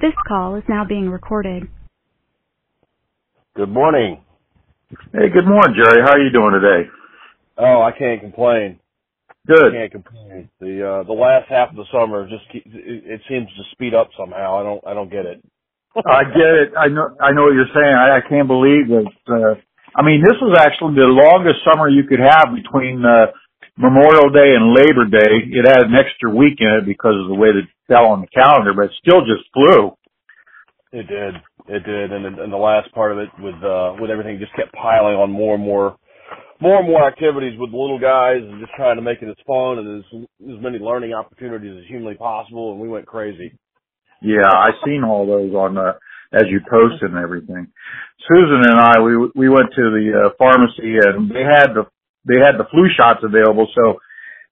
This call is now being recorded. Good morning. Hey, good morning, Jerry. How are you doing today? Oh, I can't complain. Good. Can't complain. The uh the last half of the summer just keep, it, it seems to speed up somehow. I don't I don't get it. I get it. I know. I know what you're saying. I, I can't believe that. Uh, I mean, this was actually the longest summer you could have between uh, Memorial Day and Labor Day. It had an extra week in it because of the way that it fell on the calendar, but it still just flew. It did. It did. And and the last part of it with uh with everything just kept piling on more and more more and more activities with the little guys and just trying to make it as fun and as as many learning opportunities as humanly possible and we went crazy. Yeah, I seen all those on uh as you posted and everything. Susan and I, we we went to the uh, pharmacy and they had the they had the flu shots available. So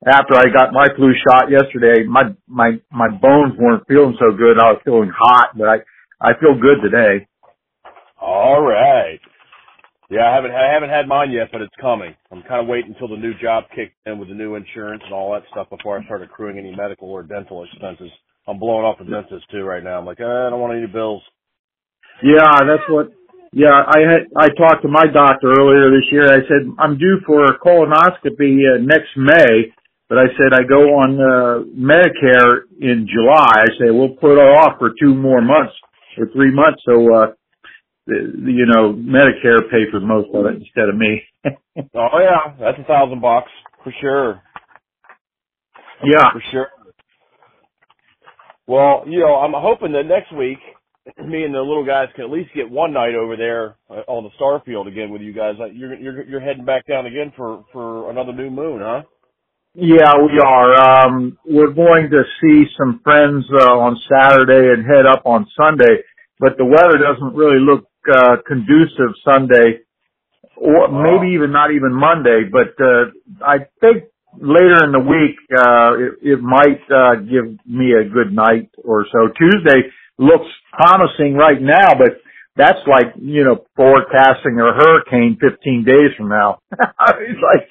after I got my flu shot yesterday, my my my bones weren't feeling so good. I was feeling hot, but I I feel good today. All right. Yeah, I haven't I haven't had mine yet, but it's coming. I'm kind of waiting until the new job kicked in with the new insurance and all that stuff before I start accruing any medical or dental expenses. I'm blowing off the dentist too right now. I'm like, eh, I don't want any bills. Yeah, that's what. Yeah, I had I talked to my doctor earlier this year. I said I'm due for a colonoscopy uh, next May, but I said I go on uh, Medicare in July. I say we'll put it off for two more months or three months, so uh, the, the, you know Medicare pay for most of it instead of me. Oh yeah, that's a thousand bucks for sure. yeah, For sure. Well, you know, I'm hoping that next week me and the little guys can at least get one night over there uh, on the Starfield again with you guys. You're you're you're heading back down again for for another new moon, huh? Yeah, we are. Um, we're going to see some friends uh, on Saturday and head up on Sunday, but the weather doesn't really look uh, conducive Sunday, or maybe even not even Monday. But uh, I think later in the week uh, it, it might uh, give me a good night or so. Tuesday looks promising right now, but that's like you know forecasting a hurricane 15 days from now. it's like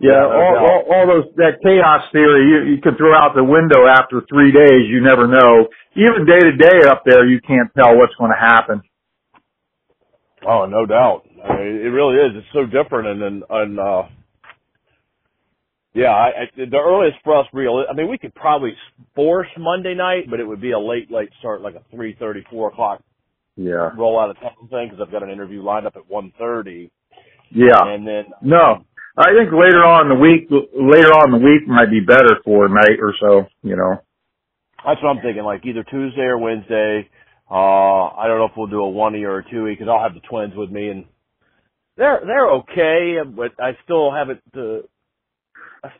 yeah, no all, all, all those that chaos theory you, you can throw out the window after three days. You never know. Even day to day up there, you can't tell what's going to happen. Oh, no doubt. I mean, it really is. It's so different, and and, and uh, yeah, I, I, the earliest for us, real. I mean, we could probably force Monday night, but it would be a late, late start, like a three thirty, four o'clock Yeah, roll out of town thing, because I've got an interview lined up at one thirty, yeah. and then No, I think later on in the week, later on in the week might be better for a night or so. You know. That's what I'm thinking, like either Tuesday or Wednesday. Uh, I don't know if we'll do a one or a two because I'll have the twins with me and they're, they're okay, but I still haven't, uh,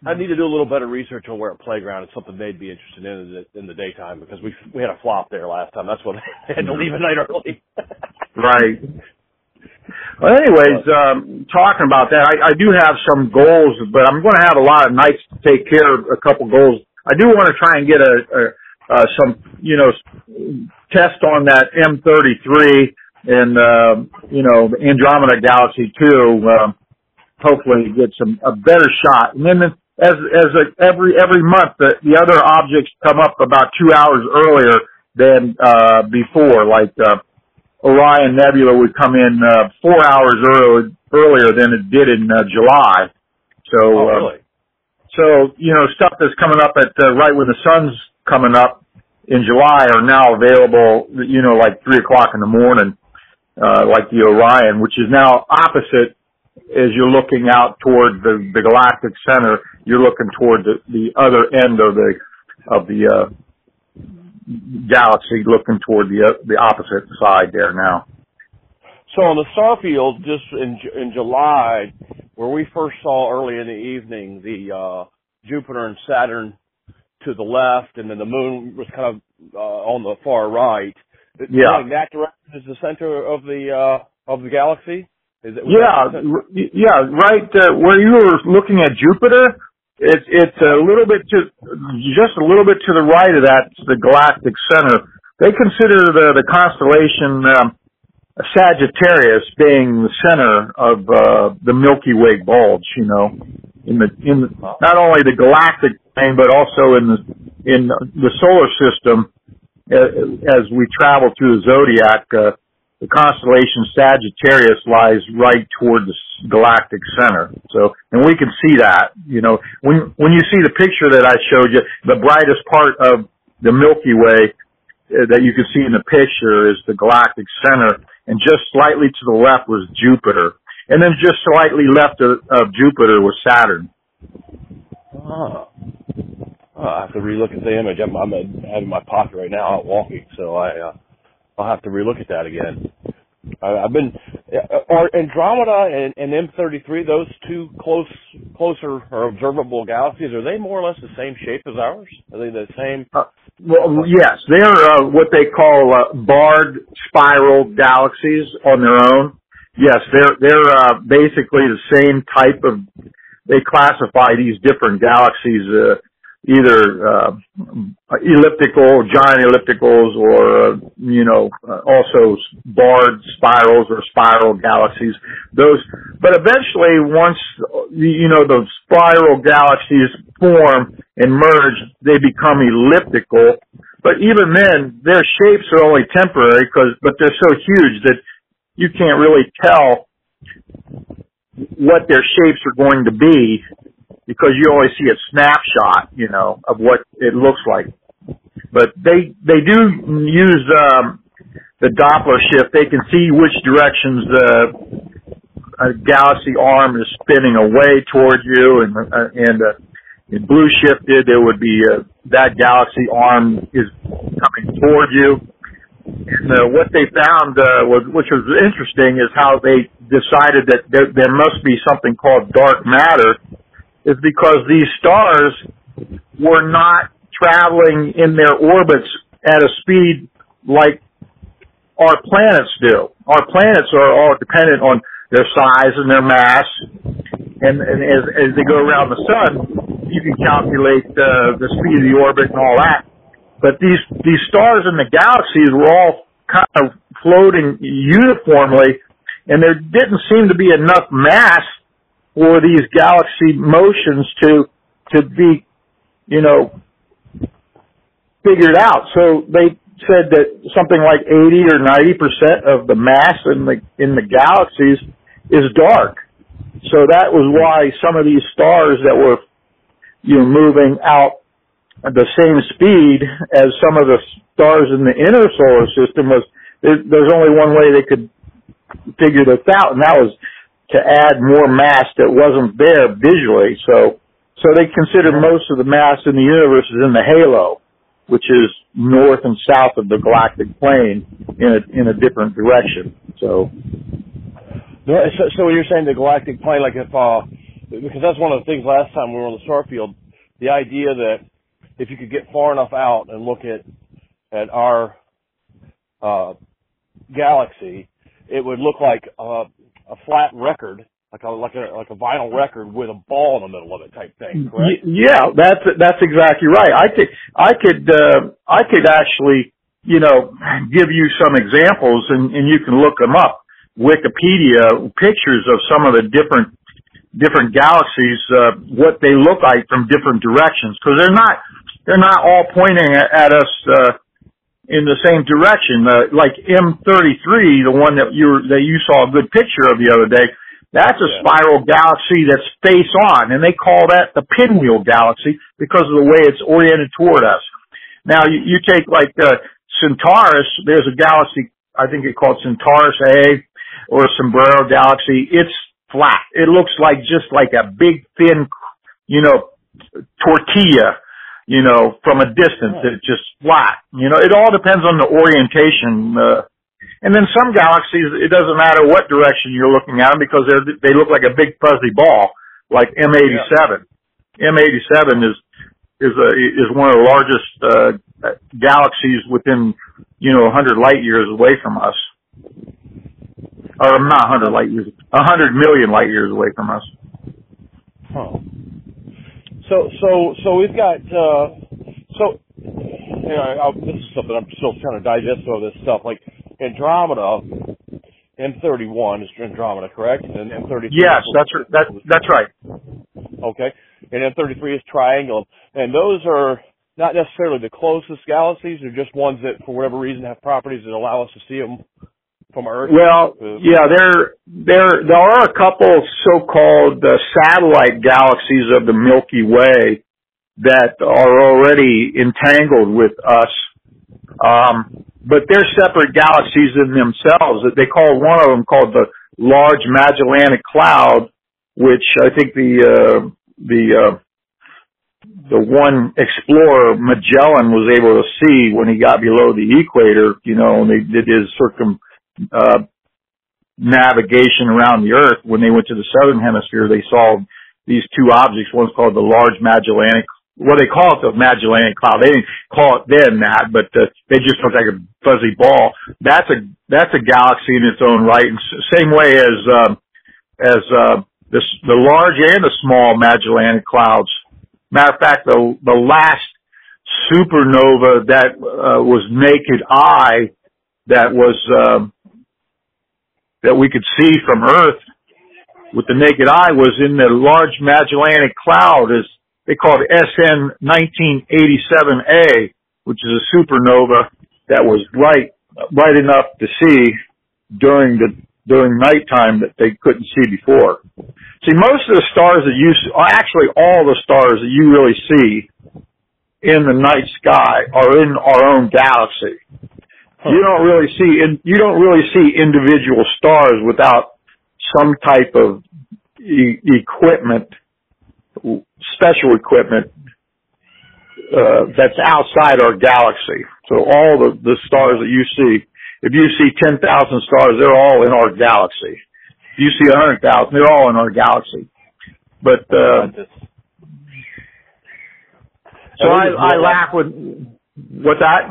I need to do a little better research on where a playground is something they'd be interested in in the, in the daytime because we, we had a flop there last time. That's what I had to leave a night early. Right. Well, anyways, um, talking about that, I, I do have some goals, but I'm going to have a lot of nights to take care of a couple goals. I do want to try and get a, a uh, some, you know, test on that M33 and, uh, you know, Andromeda Galaxy too. Um, hopefully get some a better shot. And then as as a, every every month, the, the other objects come up about two hours earlier than uh, before. Like uh, Orion Nebula would come in uh, four hours early, earlier than it did in uh, July. So, oh, uh, so you know, stuff that's coming up at uh, right when the sun's coming up in July are now available. You know, like three o'clock in the morning, uh, like the Orion, which is now opposite as you're looking out toward the, the galactic center. You're looking toward the, the other end of the of the uh, galaxy, looking toward the uh, the opposite side there now. So on the Starfield, just in in July, where we first saw early in the evening the uh, Jupiter and Saturn to the left, and then the Moon was kind of uh, on the far right. Yeah. That direction is the center of the uh, of the galaxy. Is it? Yeah, that the center? r- yeah, right. Uh, where you were looking at Jupiter, it's it's a little bit to just a little bit to the right of that, the galactic center. They consider the the constellation um, Sagittarius being the center of uh, the Milky Way bulge. You know, in the in the, not only the galactic plane, but also in the in the solar system, uh, as we travel through the zodiac, uh, the constellation Sagittarius lies right toward the galactic center. So, and we can see that, you know, when, when you see the picture that I showed you, the brightest part of the Milky Way uh, that you can see in the picture is the galactic center and just slightly to the left was Jupiter. And then just slightly left of, of Jupiter was Saturn. Oh. oh. I have to relook at the image. I'm, I'm in my pocket right now out walking, so I, uh, I'll have to relook at that again. I, I've been, are Andromeda and, and M33 those two close, closer or observable galaxies? Are they more or less the same shape as ours? Are they the same? Uh, well, yes, they're uh, what they call uh, barred spiral galaxies on their own. Yes, they're they're uh, basically the same type of. They classify these different galaxies uh, either uh, elliptical, giant ellipticals, or uh, you know, uh, also barred spirals or spiral galaxies. Those, but eventually, once you know the spiral galaxies form and merge, they become elliptical. But even then, their shapes are only temporary because, but they're so huge that you can't really tell what their shapes are going to be because you always see a snapshot, you know, of what it looks like. But they they do use um, the Doppler shift. They can see which directions the a galaxy arm is spinning away toward you, and uh, and uh, in blue shifted, there would be uh, that galaxy arm is coming toward you. And uh, what they found, uh, was, which was interesting, is how they decided that there, there must be something called dark matter is because these stars were not traveling in their orbits at a speed like our planets do. Our planets are all dependent on their size and their mass, and, and as, as they go around the sun, you can calculate uh, the speed of the orbit and all that. But these these stars in the galaxies were all kind of floating uniformly, and there didn't seem to be enough mass for these galaxy motions to to be, you know, figured out. So they said that something like 80 or 90 percent of the mass in the in the galaxies is dark. So that was why some of these stars that were, you know, moving out at the same speed as some of the stars in the inner solar system was. There, there's only one way they could figure this out, and that was to add more mass that wasn't there visually. So, so they consider most of the mass in the universe is in the halo, which is north and south of the galactic plane in a, in a different direction. So, so, so you're saying the galactic plane, like if, uh, because that's one of the things last time we were on the star field, the idea that if you could get far enough out and look at, at our, uh, galaxy, it would look like, uh, flat record, like a like a like a vinyl record with a ball in the middle of it type thing. Correct? Yeah, that's that's exactly right. I could I could uh, I could actually you know give you some examples and and you can look them up. Wikipedia pictures of some of the different different galaxies, uh, what they look like from different directions, because they're not they're not all pointing at, at us. Uh, in the same direction. Uh, like M33, the one that you that you saw a good picture of the other day, that's a yeah. spiral galaxy that's face on, and they call that the pinwheel galaxy because of the way it's oriented toward us. Now you, you take like uh, Centaurus. There's a galaxy, I think it's called Centaurus A or Sombrero galaxy. It's flat. It looks like just like a big thin, you know, tortilla you know, from a distance. It's just flat. You know, it all depends on the orientation. Uh, and then some galaxies, it doesn't matter what direction you're looking at them because they they look like a big fuzzy ball, like M87. Yeah. M87 is is a is one of the largest uh, galaxies within you know 100 light years away from us, or not 100 light years, 100 million light years away from us. Huh. So so so we've got uh, so you know, this is something I'm still trying to digest all this stuff. Like Andromeda, M31 is Andromeda, correct? And M33. Yes, that's right. That, that's right. Okay, and M33 is Triangle, and those are not necessarily the closest galaxies, they're just ones that, for whatever reason, have properties that allow us to see them from Earth. Well, yeah, there there there are a couple so-called uh, satellite galaxies of the Milky Way that are already entangled with us. Um, but they're separate galaxies in themselves. They call one of them called the Large Magellanic Cloud, which I think the uh, the uh, the one explorer Magellan was able to see when he got below the equator. You know, and they did his circum uh, navigation around the Earth. When they went to the southern hemisphere, they saw these two objects. One's called the Large Magellanic. Well, they call it the Magellanic Cloud. They didn't call it then that, but uh, they just looked like a fuzzy ball. That's a that's a galaxy in its own right. And same way as um, as uh, the the large and the small Magellanic clouds. Matter of fact, the the last supernova that uh, was naked eye that was um, that we could see from Earth with the naked eye was in the Large Magellanic Cloud, as they call it SN 1987A, which is a supernova that was bright bright enough to see during the during nighttime that they couldn't see before. See, most of the stars that you actually all the stars that you really see in the night sky are in our own galaxy you don't really see in, you don't really see individual stars without some type of e- equipment, special equipment uh, that's outside our galaxy. So all the the stars that you see, if you see ten thousand stars, they're all in our galaxy. If you see a hundred thousand, they're all in our galaxy. But uh, so I, I laugh with what that.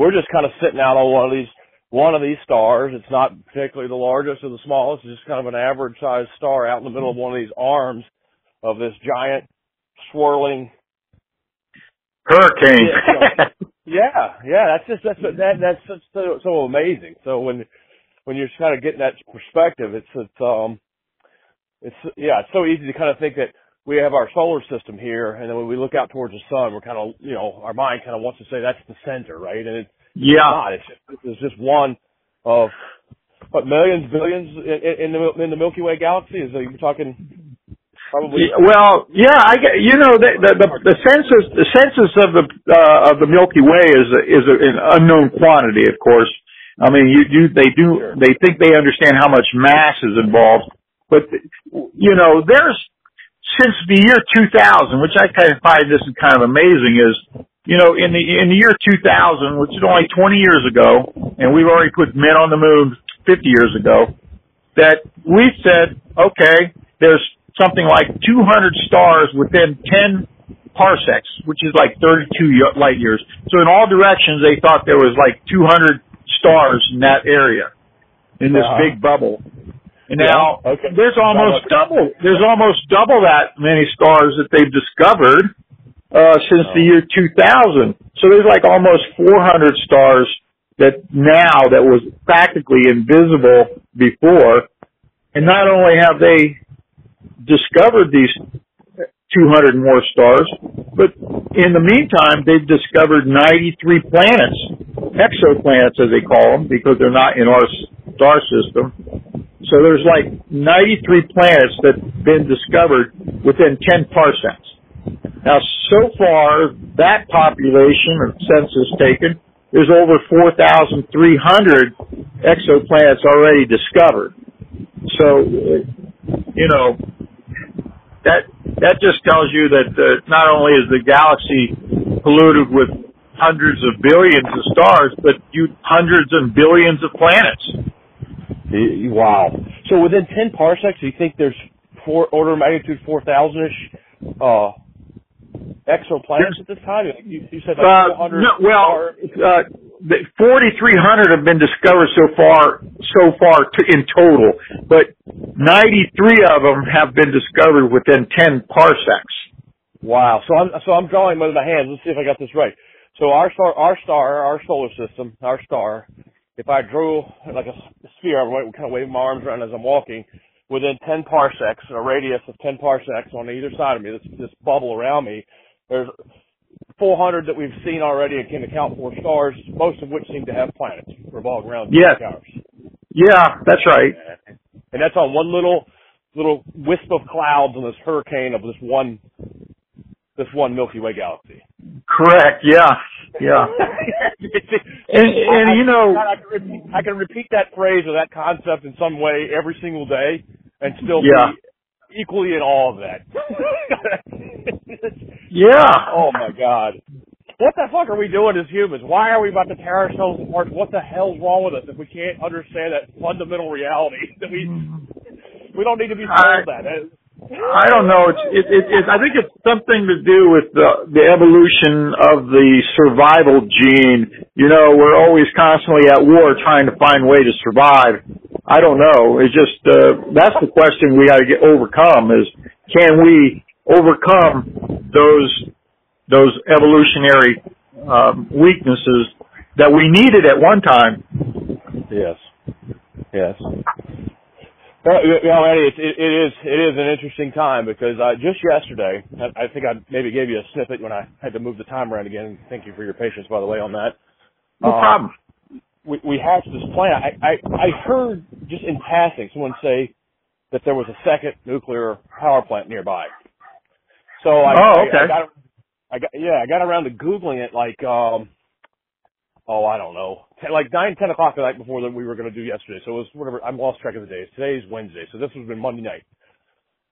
We're just kind of sitting out on one of these one of these stars. It's not particularly the largest or the smallest. It's just kind of an average sized star out in the middle of one of these arms of this giant swirling. Hurricane. Yeah, yeah. That's just that's that that's just so, so amazing. So when when you're kind of getting that perspective, it's it's um it's yeah, it's so easy to kind of think that we have our solar system here, and then when we look out towards the sun, we're kind of you know our mind kind of wants to say that's the center, right? And it's yeah. not. It's just, it's just one of what millions, billions in, in the in the Milky Way galaxy. Is you're talking probably well, yeah, I get. You know, the the the, the census the census of the uh, of the Milky Way is a, is a, an unknown quantity, of course. I mean, you you they do they think they understand how much mass is involved, but you know, there's since the year 2000, which I kind of find this kind of amazing, is you know, in the in the year 2000, which is only 20 years ago, and we've already put men on the moon 50 years ago, that we said, okay, there's something like 200 stars within 10 parsecs, which is like 32 light years. So in all directions, they thought there was like 200 stars in that area, in this Uh-huh. big bubble. And Yeah, now okay. there's almost double. There's almost double that many stars that they've discovered uh, since the Oh. year 2000. So there's like almost 400 stars that now that was practically invisible before. And not only have they discovered these 200 more stars, but in the meantime, they've discovered 93 planets, exoplanets as they call them, because they're not in our star system. So there's like 93 planets that have been discovered within 10 parsecs. Now, so far, that population or census taken, there's over 4,300 exoplanets already discovered. So, you know, that that just tells you that uh, not only is the galaxy polluted with hundreds of billions of stars, but you hundreds and billions of planets. Wow. So within 10 parsecs, do you think there's four order of magnitude 4,000 ish uh, exoplanets at this time? You, you said like Uh, no, well, uh, 4,300 have been discovered so far, so far to, in total, but 93 of them have been discovered within 10 parsecs. wow. So I'm so I'm drawing with my hands. Let's see if I got this right. So our star, our star, our solar system, our star. If I drew like a sphere, I would kind of wave my arms around as I'm walking. Within 10 parsecs, a radius of 10 parsecs on either side of me, this this bubble around me, there's 400 that we've seen already and can account for stars, most of which seem to have planets revolving around Yeah. towers. Yeah, that's right. And that's on one little little wisp of clouds on this hurricane of this one this one Milky Way galaxy. Correct. Yeah. Yeah. And, and you know, I, can repeat, I can repeat that phrase or that concept in some way every single day and still Yeah. be equally in awe of that. yeah. oh my god. What the fuck are we doing as humans? Why are we about to tear ourselves apart? What the hell's wrong with us if we can't understand that fundamental reality that we mm-hmm. we don't need to be told that. That- I don't know. It's it, it, it I think it's something to do with the the evolution of the survival gene. You know, we're always constantly at war trying to find a way to survive. I don't know. It's just uh, that's the question we got to get overcome is can we overcome those those evolutionary um, weaknesses that we needed at one time. Yes. Yes. Uh, you know, Eddie, it, it, it is it is an interesting time because uh, just yesterday, I, I think I maybe gave you a snippet when I had to move the time around again. Thank you for your patience, by the way, on that. No Uh, problem. We, we hatched this plan. I, I I heard just in passing someone say that there was a second nuclear power plant nearby. So I, Oh, I- okay. I, got I got yeah I got around to googling it like um oh, I don't know, 10, like nine, ten o'clock the night before that we were going to do yesterday. So it was whatever. I'm lost track of the days. Today is Wednesday, so this was been Monday night.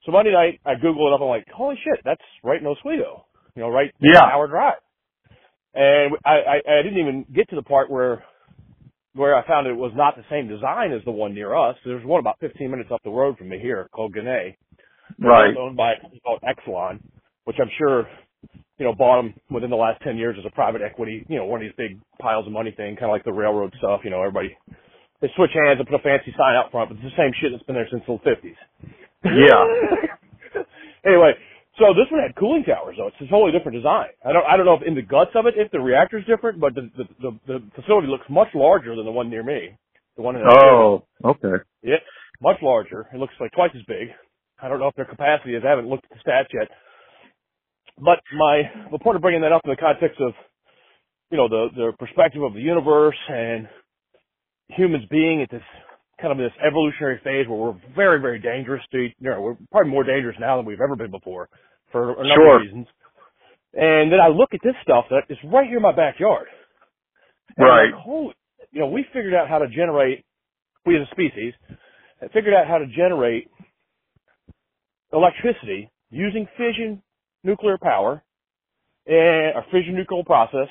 So Monday night, I Google it up. I'm like, holy shit, that's right in Oswego. You know, right Yeah. hour drive. And I, I, I didn't even get to the part where where I found it was not the same design as the one near us. There's one about 15 minutes up the road from me here called Ginna. Right. Owned by company called Exelon, which I'm sure, you know, bought them within the last 10 years as a private equity, you know, one of these big piles of money thing, kind of like the railroad stuff, you know, everybody, they switch hands and put a fancy sign out front, but it's the same shit that's been there since the 50s. Yeah. anyway, so this one had cooling towers though. It's a totally different design. I don't, I don't know if in the guts of it, if the reactor's different, but the, the, the, the facility looks much larger than the one near me. The one in Oh, okay. yeah, much larger. It looks like twice as big. I don't know if their capacity is. I haven't looked at the stats yet. But my the point of bringing that up in the context of, you know, the the perspective of the universe and humans being at this kind of this evolutionary phase where we're very very dangerous to you know we're probably more dangerous now than we've ever been before for a number Sure. of reasons. And then I look at this stuff that is right here in my backyard. Right. like, holy, you know, we figured out how to generate, we as a species, figured out how to generate electricity using fission nuclear power and a fission nuclear process.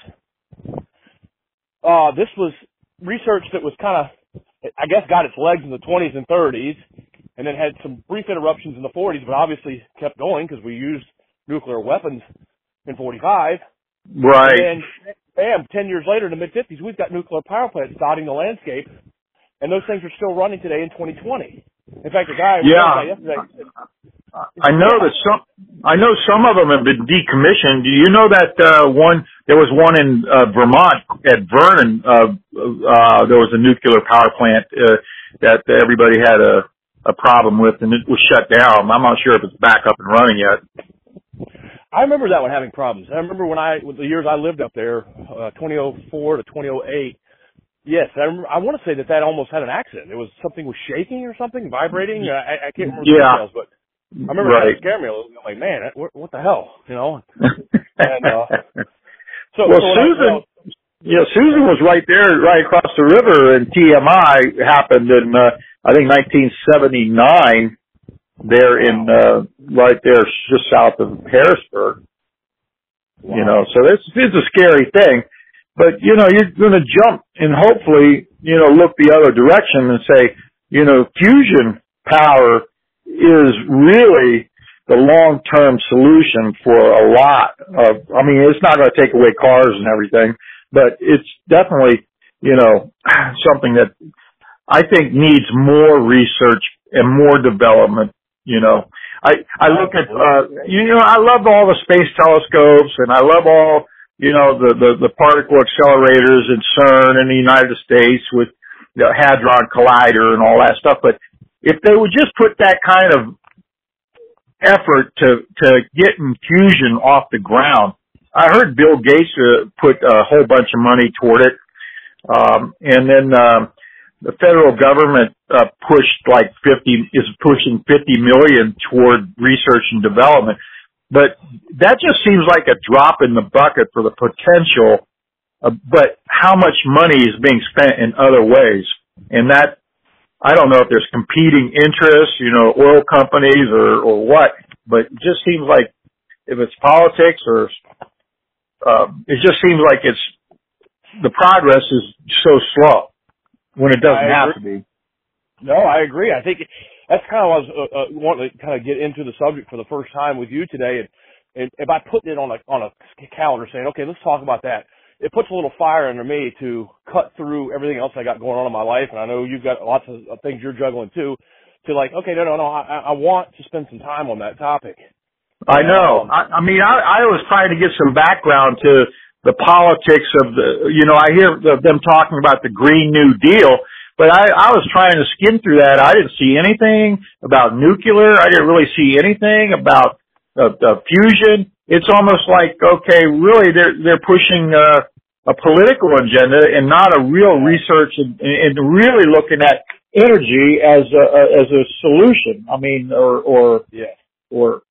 Uh, this was research that was kind of, I guess, got its legs in the 20s and 30s, and then had some brief interruptions in the 40s, but obviously kept going because we used nuclear weapons in 45. Right. And bam, 10 years later in the mid 50s, we've got nuclear power plants dotting the landscape, and those things are still running today in 2020. In fact, a guy Yeah. yesterday I know that some, I know some of them have been decommissioned. Do you know that, uh, one, there was one in, uh, Vermont at Vernon, uh, uh, there was a nuclear power plant, uh, that everybody had a, a problem with and it was shut down. I'm not sure if it's back up and running yet. I remember that one having problems. I remember when I, the years I lived up there, uh, 2004 to 2008. Yes, I, remember, I want to say that that almost had an accident. It was something was shaking or something, vibrating. I, I can't remember the Yeah. details, but I remember right. that scared me a little. bit. Like, man, what, what the hell, you know? And, uh, So, well, so I- Susan, well, Yeah, Susan was right there, right across the river, and TMI happened in, uh, I think 1979, there in, uh, right there just south of Harrisburg. You know, so this is a scary thing. But, you know, you're going to jump and hopefully, you know, look the other direction and say, you know, fusion power is really the long-term solution for a lot of, I mean, it's not going to take away cars and everything, but it's definitely, you know, something that I think needs more research and more development, you know. I, I look at, uh, you know, I love all the space telescopes and I love all, you know, the, the, the particle accelerators in CERN in the United States with the Hadron Collider and all that stuff, but if they would just put that kind of effort to, to get infusion off the ground, I heard Bill Gates uh, put a whole bunch of money toward it, um, and then um, the federal government uh, pushed like 50 is pushing 50 million toward research and development. But that just seems like a drop in the bucket for the potential. Uh, but how much money is being spent in other ways? And that, I don't know if there's competing interests, you know, oil companies or, or what, but it just seems like if it's politics or, um, it just seems like it's, the progress is so slow when it doesn't have to be. No, I agree. I think that's kind of what I was uh, uh, wanting to kind of get into the subject for the first time with you today. And, and if I put it on a on a calendar, saying, okay, let's talk about that, it puts a little fire under me to cut through everything else I got going on in my life. And I know you've got lots of things you're juggling too. To like, okay, no, no, no, I, I want to spend some time on that topic. I know. Um, I, I mean, I, I was trying to get some background to the politics of the, you know, I hear them talking about the Green New Deal, but I, I was trying to skim through that. I didn't see anything about nuclear. I didn't really see anything about uh, uh, fusion. It's almost like, okay, really they're, they're pushing, uh, a political agenda and not a real research and, and really looking at energy as a, as a solution. I mean, or, or, yeah. or,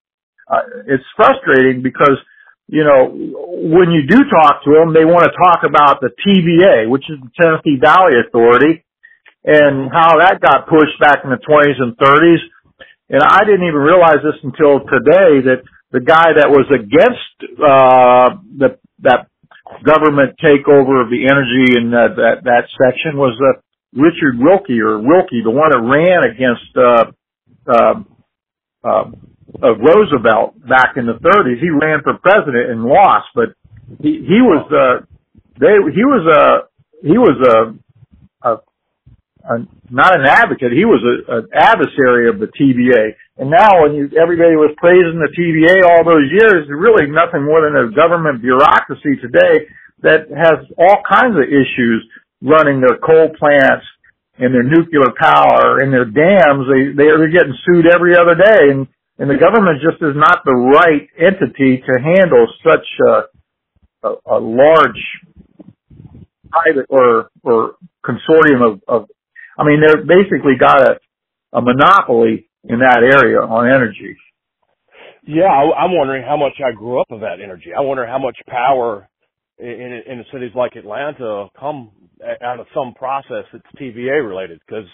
uh, it's frustrating because, you know, when you do talk to them, they want to talk about the TVA, which is the Tennessee Valley Authority, and how that got pushed back in the 20s and 30s. And I didn't even realize this until today that the guy that was against uh, the, that government takeover of the energy in that that, that section was uh, Richard Willkie or Willkie, the one that ran against uh, uh, uh, uh, Roosevelt back in the 30s. He ran for president and lost, but he he was uh, they he was a he was a, a a, not an advocate. He was a, an adversary of the TVA. And now when you, everybody was praising the TVA all those years, really nothing more than a government bureaucracy today that has all kinds of issues running their coal plants and their nuclear power and their dams. They, they're getting sued every other day. And, and the government just is not the right entity to handle such a, a, a large private or, or consortium of, of I mean, they're basically got a, a monopoly in that area on energy. Yeah, I, I'm wondering how much I grew up of that energy. I wonder how much power in, in, in cities like Atlanta come out of some process that's TVA related. Because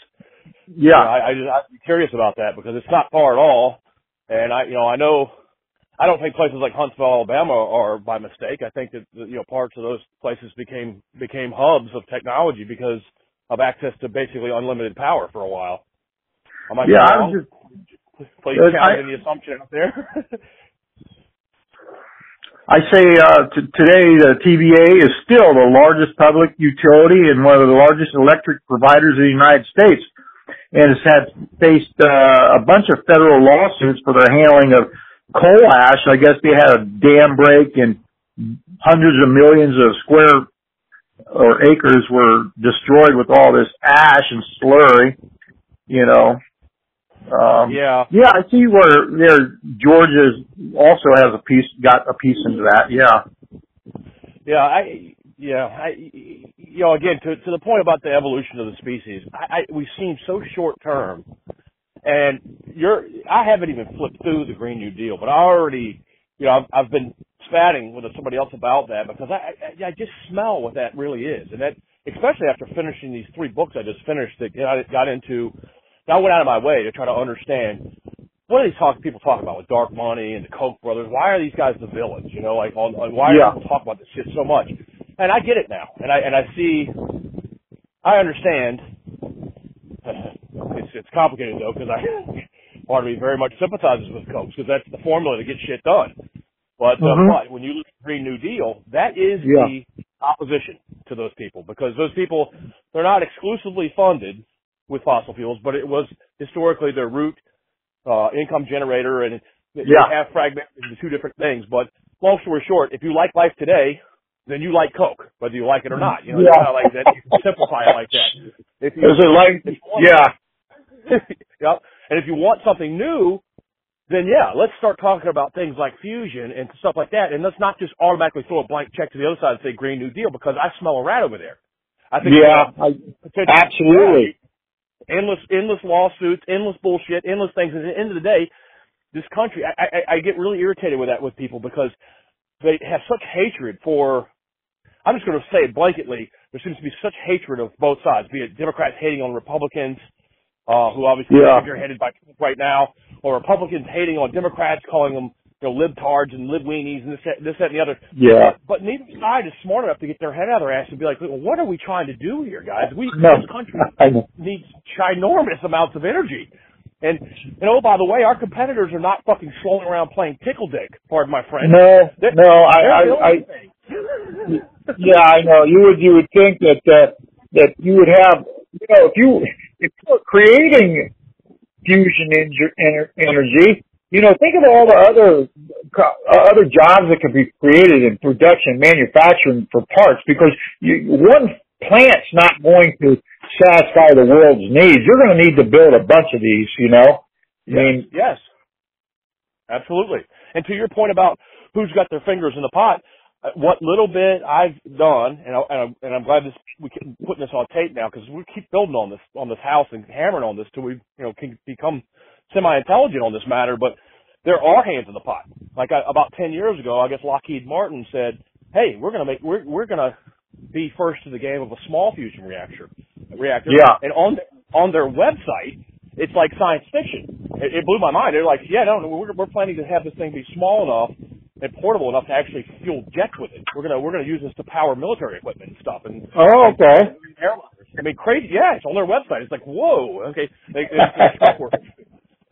yeah, you know, I, I just, I'm curious about that because it's not far at all. And I, you know, I know I don't think places like Huntsville, Alabama are by mistake. I think that you know parts of those places became became hubs of technology because of access to basically unlimited power for a while. Am I yeah, wrong? I'm just, Please challenge any assumption out there. I say uh, t- today the TVA is still the largest public utility and one of the largest electric providers in the United States, and has had faced uh, a bunch of federal lawsuits for their handling of coal ash. I guess they had a dam break and hundreds of millions of square or acres were destroyed with all this ash and slurry, you know. Um, yeah. Yeah, I see where there Georgia also has a piece, got a piece into that. Yeah. Yeah, I, yeah, I, you know, again, to, to the point about the evolution of the species, I, I we seem so short term and you're, I haven't even flipped through the Green New Deal, but I already, you know, I've, I've been spatting with somebody else about that because I, I, I just smell what that really is, and that especially after finishing these three books I just finished that got, got into. I went out of my way to try to understand what are these talk, people talk about with dark money and the Koch brothers? Why are these guys the villains? You know, like on, on why yeah. do people talk about this shit so much? And I get it now, and I and I see, I understand. It's it's complicated though because I part of me very much sympathizes with Koch because that's the formula to get shit done. But, uh, Mhm. but when you look at Green New Deal, that is Yeah. the opposition to those people because those people, they're not exclusively funded with fossil fuels, but it was historically their root, uh, income generator and they Yeah. have fragmented into two different things. But long story short, if you like life today, then you like Koch, whether you like it or not. You know, Yeah. it's kind of like that. You can simplify it like that. If you, Is it like, yeah, yep. And if you want something new, then yeah, let's start talking about things like fusion and stuff like that. And let's not just automatically throw a blank check to the other side and say Green New Deal because I smell a rat over there. I think yeah, I, absolutely. Endless, endless lawsuits, endless bullshit, endless things. At the end of the day, this country, I, I, I get really irritated with that with people because they have such hatred for, I'm just going to say it blanketly, there seems to be such hatred of both sides, be it Democrats hating on Republicans, uh, who obviously yeah. are headed by Trump right now, or Republicans hating on Democrats, calling them you know libtards and libweenies and this, that, this, that, and the other. Yeah. But, but neither side is smart enough to get their head out of their ass and be like, well, what are we trying to do here, guys? We no. this country needs ginormous amounts of energy. And, and oh, by the way, our competitors are not fucking strolling around playing tickle dick. Pardon my friend. No, they're, no, I, I, I, yeah, I know. You would, you would think that, uh, that you would have, you know, if you, if you're creating fusion energy, you know, think of all the other uh, other jobs that could be created in production, manufacturing for parts, because you, one plant's not going to satisfy the world's needs. You're going to need to build a bunch of these. You know, yes, I mean, yes, absolutely. And to your point about who's got their fingers in the pot, Uh, what little bit I've done, and, I, and, I'm, and I'm glad this we can putting this on tape now because we keep building on this on this house and hammering on this till we you know can become semi-intelligent on this matter, but there are hands in the pot. Like I, about 10 years ago, I guess Lockheed Martin said, "Hey, we're going to make we're we're going to be first to the game of a small fusion reactor." Reactor. Yeah. And on on their website, it's like science fiction. It, it blew my mind. They're like, "Yeah, no, we're we're planning to have this thing be small enough and portable enough to actually fuel jets with it. We're gonna we're gonna use this to power military equipment and stuff." And oh, okay. Airliners. I mean, crazy. Yeah, it's on their website. It's like, whoa. Okay. They, they,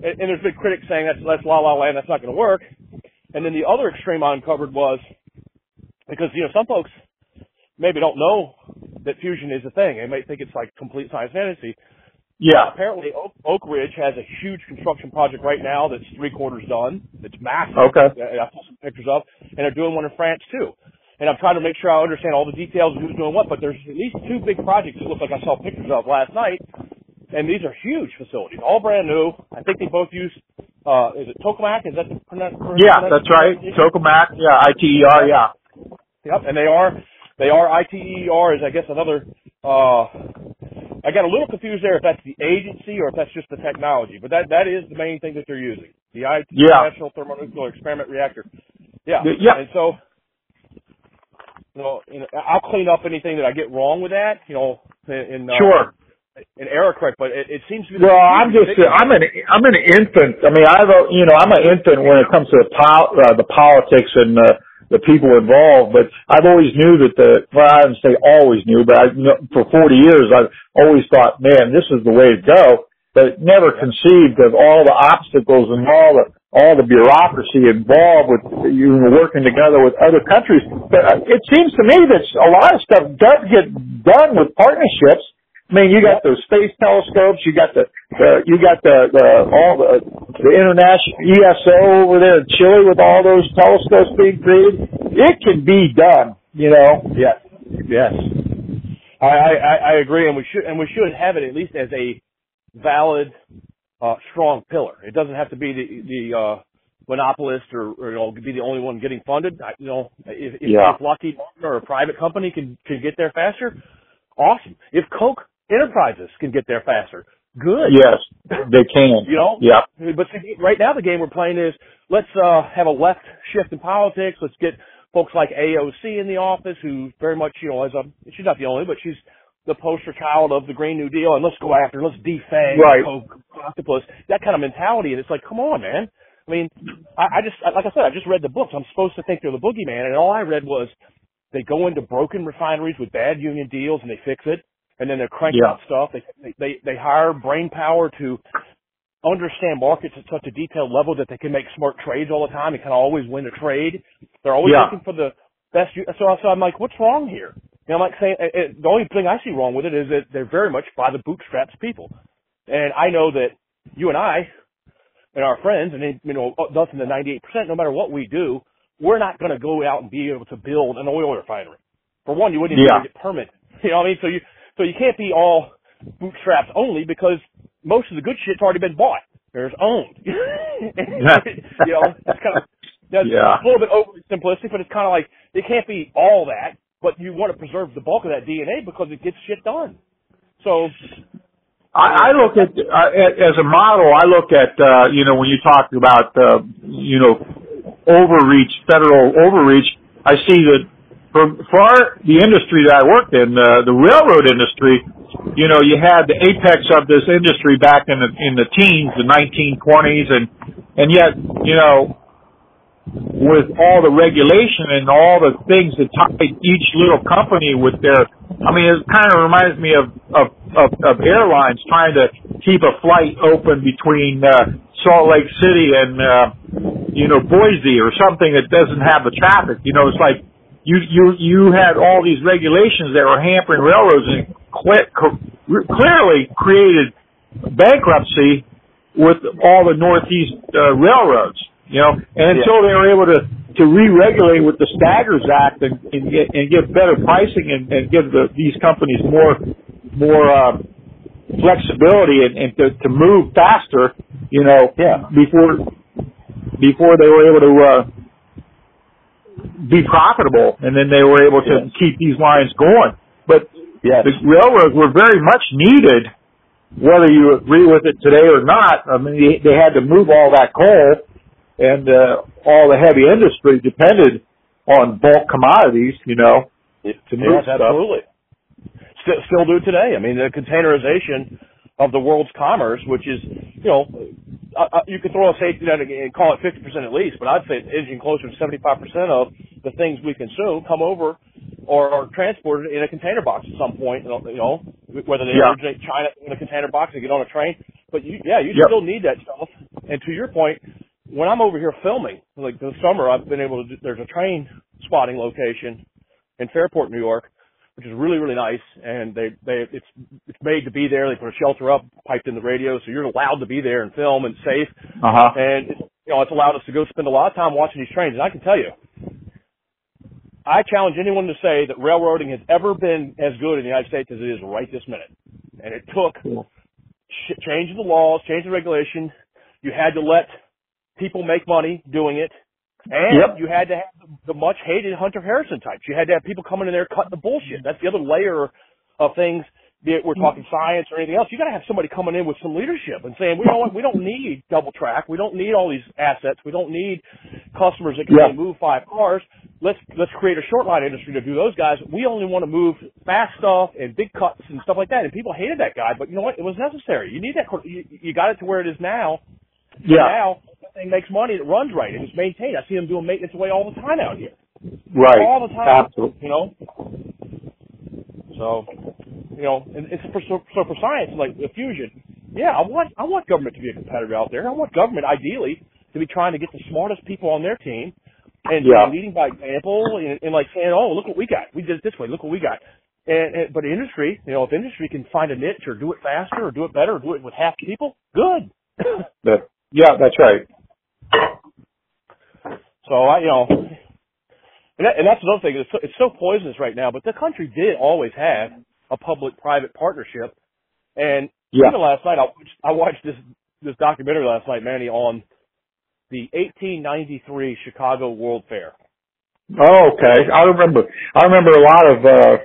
and, and there's been critics saying that's that's la la land, that's not going to work. And then the other extreme I uncovered was because you know some folks maybe don't know that fusion is a thing. They might think it's like complete science fantasy. Yeah. Apparently, Oak, Oak Ridge has a huge construction project right now that's three quarters done. It's massive. Okay. I saw some pictures of, and they're doing one in France too. And I'm trying to make sure I understand all the details of who's doing what, but there's at least two big projects that look like I saw pictures of last night and these are huge facilities, all brand new. I think they both use, uh, is it tokamak? Is that the pronunciation? Yeah, that's right. Tokamak. Yeah, ITER. Yeah. Yep, and they are they are ITER is I guess another. uh I got a little confused there if that's the agency or if that's just the technology, but that that is the main thing that they're using. The IT yeah. National Thermonuclear Experiment Reactor. Yeah. Yeah. And so, you know, I'll clean up anything that I get wrong with that. You know, in, uh, sure an error correct, but it, it seems to be. Well, I'm just uh, I'm an I'm an infant. I mean, I've you know I'm an infant when it comes to the pol- uh, the politics and uh, the people involved. But I've always knew that the well, I didn't say always knew, but I for 40 years I've always thought, man, this is the way to go. But never conceived of all the obstacles and all the all the bureaucracy involved with you working together with other countries. But uh, it seems to me that a lot of stuff does get done with partnerships mean, you got those space telescopes. You got the, the you got the, the all the the international ESO over there in Chile with all those telescopes being created. It can be done, you know. Yes, yes. I, I I agree, and we should and we should have it at least as a valid, uh, strong pillar. It doesn't have to be the the uh, monopolist or, or you know be the only one getting funded. I, you know, if, if, yeah. if Lockheed Martin or a private company can can get there faster, awesome. If Koch enterprises can get there faster. Good. Yes, they can. you know? Yeah. But right now the game we're playing is let's uh have a left shift in politics. Let's get folks like AOC in the office who very much, you know, as a she's not the only, but she's the poster child of the Green New Deal and let's go after, let's defang right. octopus. That kind of mentality and it's like, come on, man. I mean, I, I just like I said, I just read the books. I'm supposed to think they're the boogeyman and all I read was they go into broken refineries with bad union deals and they fix it and then they're cranking yeah. out stuff. They, they they hire brain power to understand markets at such a detailed level that they can make smart trades all the time and kind of always win a trade. They're always yeah. looking for the best. So so I'm like, what's wrong here? Know, I'm like saying it, it, the only thing I see wrong with it is that they're very much by the bootstraps people, and I know that you and I and our friends, and you know, thus in the 98%, no matter what we do, we're not going to go out and be able to build an oil refinery. For one, you wouldn't even yeah. get permit. You know what I mean? So you so you can't be all bootstraps only because most of the good shit's already been bought. There's owned. you know, it's kind of that's Yeah. a little bit overly simplistic, but it's kind of like it can't be all that, but you want to preserve the bulk of that DNA because it gets shit done. So I, I look at, uh, as a model. I look at uh, you know when you talk about uh, you know overreach, federal overreach. I see that for for the industry that I worked in, uh, the railroad industry. You know, you had the apex of this industry back in the in the teens, the 1920s, and and yet you know with all the regulation and all the things that tie each little company with their I mean it kind of reminds me of of of, of airlines trying to keep a flight open between uh Salt Lake City and uh you know Boise or something that doesn't have the traffic you know it's like you you you had all these regulations that were hampering railroads and cle- clearly created bankruptcy with all the northeast uh, railroads you know, and until they were able to to re-regulate with the Staggers Act and and, get, and give better pricing and, and give the, these companies more more um, flexibility and, and to, to move faster, you know, Yeah. before before they were able to uh, be profitable, and then they were able to Yes. keep these lines going. But yes, the railroads were very much needed, whether you agree with it today or not. I mean, they, they had to move all that coal, and uh, all the heavy industry depended on bulk commodities, you know, to move yes, absolutely. Still, still do today. I mean, the containerization of the world's commerce, which is, you know, uh, you could throw a safety net and call it 50% at least, but I'd say it's edging closer to 75% of the things we consume come over or are transported in a container box at some point, you know, whether they Yeah. originate China in a container box and get on a train. But you, yeah, you Yep. still need that stuff. And to your point, when I'm over here filming, like this summer, I've been able to. Do, there's a train spotting location in Fairport, New York, which is really really nice, and they they it's it's made to be there. They put a shelter up, piped in the radio, so you're allowed to be there and film and safe. Uh huh. And it's, you know, it's allowed us to go spend a lot of time watching these trains. And I can tell you, I challenge anyone to say that railroading has ever been as good in the United States as it is right this minute. And it took Cool. changing the laws, changing the regulation. You had to let people make money doing it. And Yep. you had to have the, much hated Hunter Harrison types. You had to have people coming in there cutting the bullshit. That's the other layer of things. It we're talking science or anything else. You got to have somebody coming in with some leadership and saying, "We what? We don't need double track. We don't need all these assets. We don't need customers that can Yeah. move five cars. Let's let's create a short line industry to do those guys. We only want to move fast stuff and big cuts and stuff like that." And people hated that guy, but you know what? It was necessary. You need that. You, you got it to where it is now. Yeah. Now that thing makes money. It runs right and it's maintained. I see them doing maintenance away all the time out here Right. all the time. Absolutely. You know. So, you know, and it's for so, so for science like the fusion. Yeah, I want I want government to be a competitor out there. I want government ideally to be trying to get the smartest people on their team and Yeah. and leading by example and, and like saying, oh, look what we got. We did it this way. Look what we got. And, and but industry, you know, if industry can find a niche or do it faster or do it better or do it with half the people, good. Yeah, that's right. So I, you know, and, that, and that's another thing. It's so, it's so poisonous right now. But the country did always have a public-private partnership. And Yeah. even last night, I watched, I watched this this documentary last night, Manny, on the 1893 Chicago World Fair. Oh, okay. I remember. I remember a lot of uh,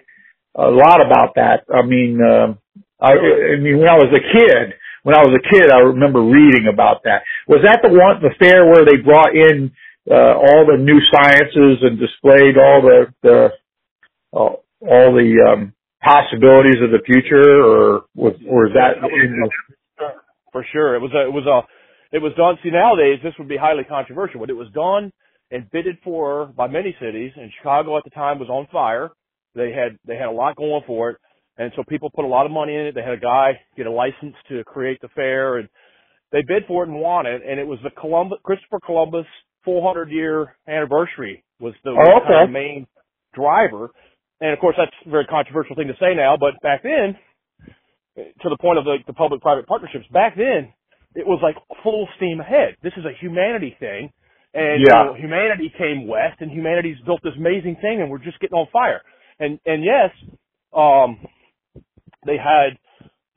a lot about that. I mean, um I, I mean, when I was a kid, when I was a kid, I remember reading about that. Was that the one, the fair where they brought in uh, all the new sciences and displayed all the the all, all the um, possibilities of the future, or was or is that? For sure, it was a, it was a, it was done. See, nowadays this would be highly controversial, but it was done and bidded for by many cities. And Chicago at the time was on fire. They had they had a lot going for it, and so people put a lot of money in it. They had a guy get a license to create the fair, and they bid for it and won it. And it was the Columbus Christopher Columbus 400 year anniversary was the Oh, okay. kind of main driver. And of course, that's a very controversial thing to say now, but back then, to the point of the, the public-private partnerships, back then, it was like full steam ahead. This is a humanity thing, and you know, humanity came west, and humanity's built this amazing thing, and we're just getting on fire. And and yes, um, they had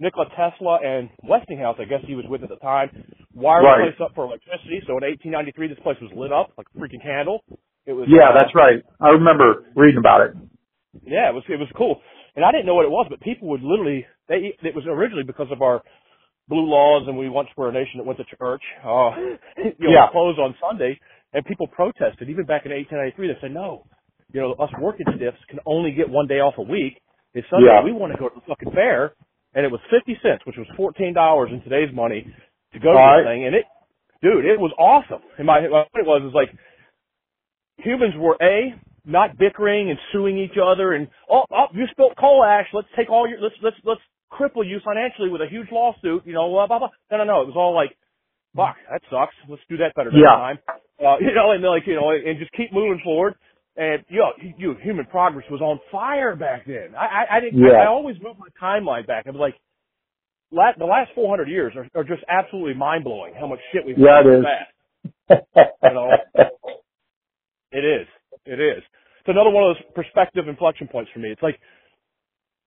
Nikola Tesla and Westinghouse, I guess he was with at the time, wired Right. the place up for electricity. So in 1893, this place was lit up like a freaking candle. It was Yeah, uh, that's right. I remember reading about it. yeah, it was it was cool, and I didn't know what it was, but people would literally they it was originally because of our blue laws, and we once were a nation that went to church. Uh, you know, Yeah. closed on Sunday, and people protested. Even back in 1893, they said no, you know, us working stiffs can only get one day off a week. It's Sunday. Yeah. We want to go to the fucking fair, and it was 50 cents, which was 14 dollars in today's money to go to All this thing, and it, dude, it was awesome. And my what it was is like humans were a not bickering and suing each other and oh, oh you spilled coal ash let's take all your let's let's let's cripple you financially with a huge lawsuit you know blah blah blah. No no no it was all like fuck that sucks. Let's do that better next Yeah. time. Uh you know and like you know and just keep moving forward and you know you human progress was on fire back then i i, I didn't Yeah. I, I always move my timeline back i was like la the last 400 years are, are just absolutely mind blowing how much shit we've Yeah, done it is. You know? It is. It is. It's another one of those perspective inflection points for me. It's like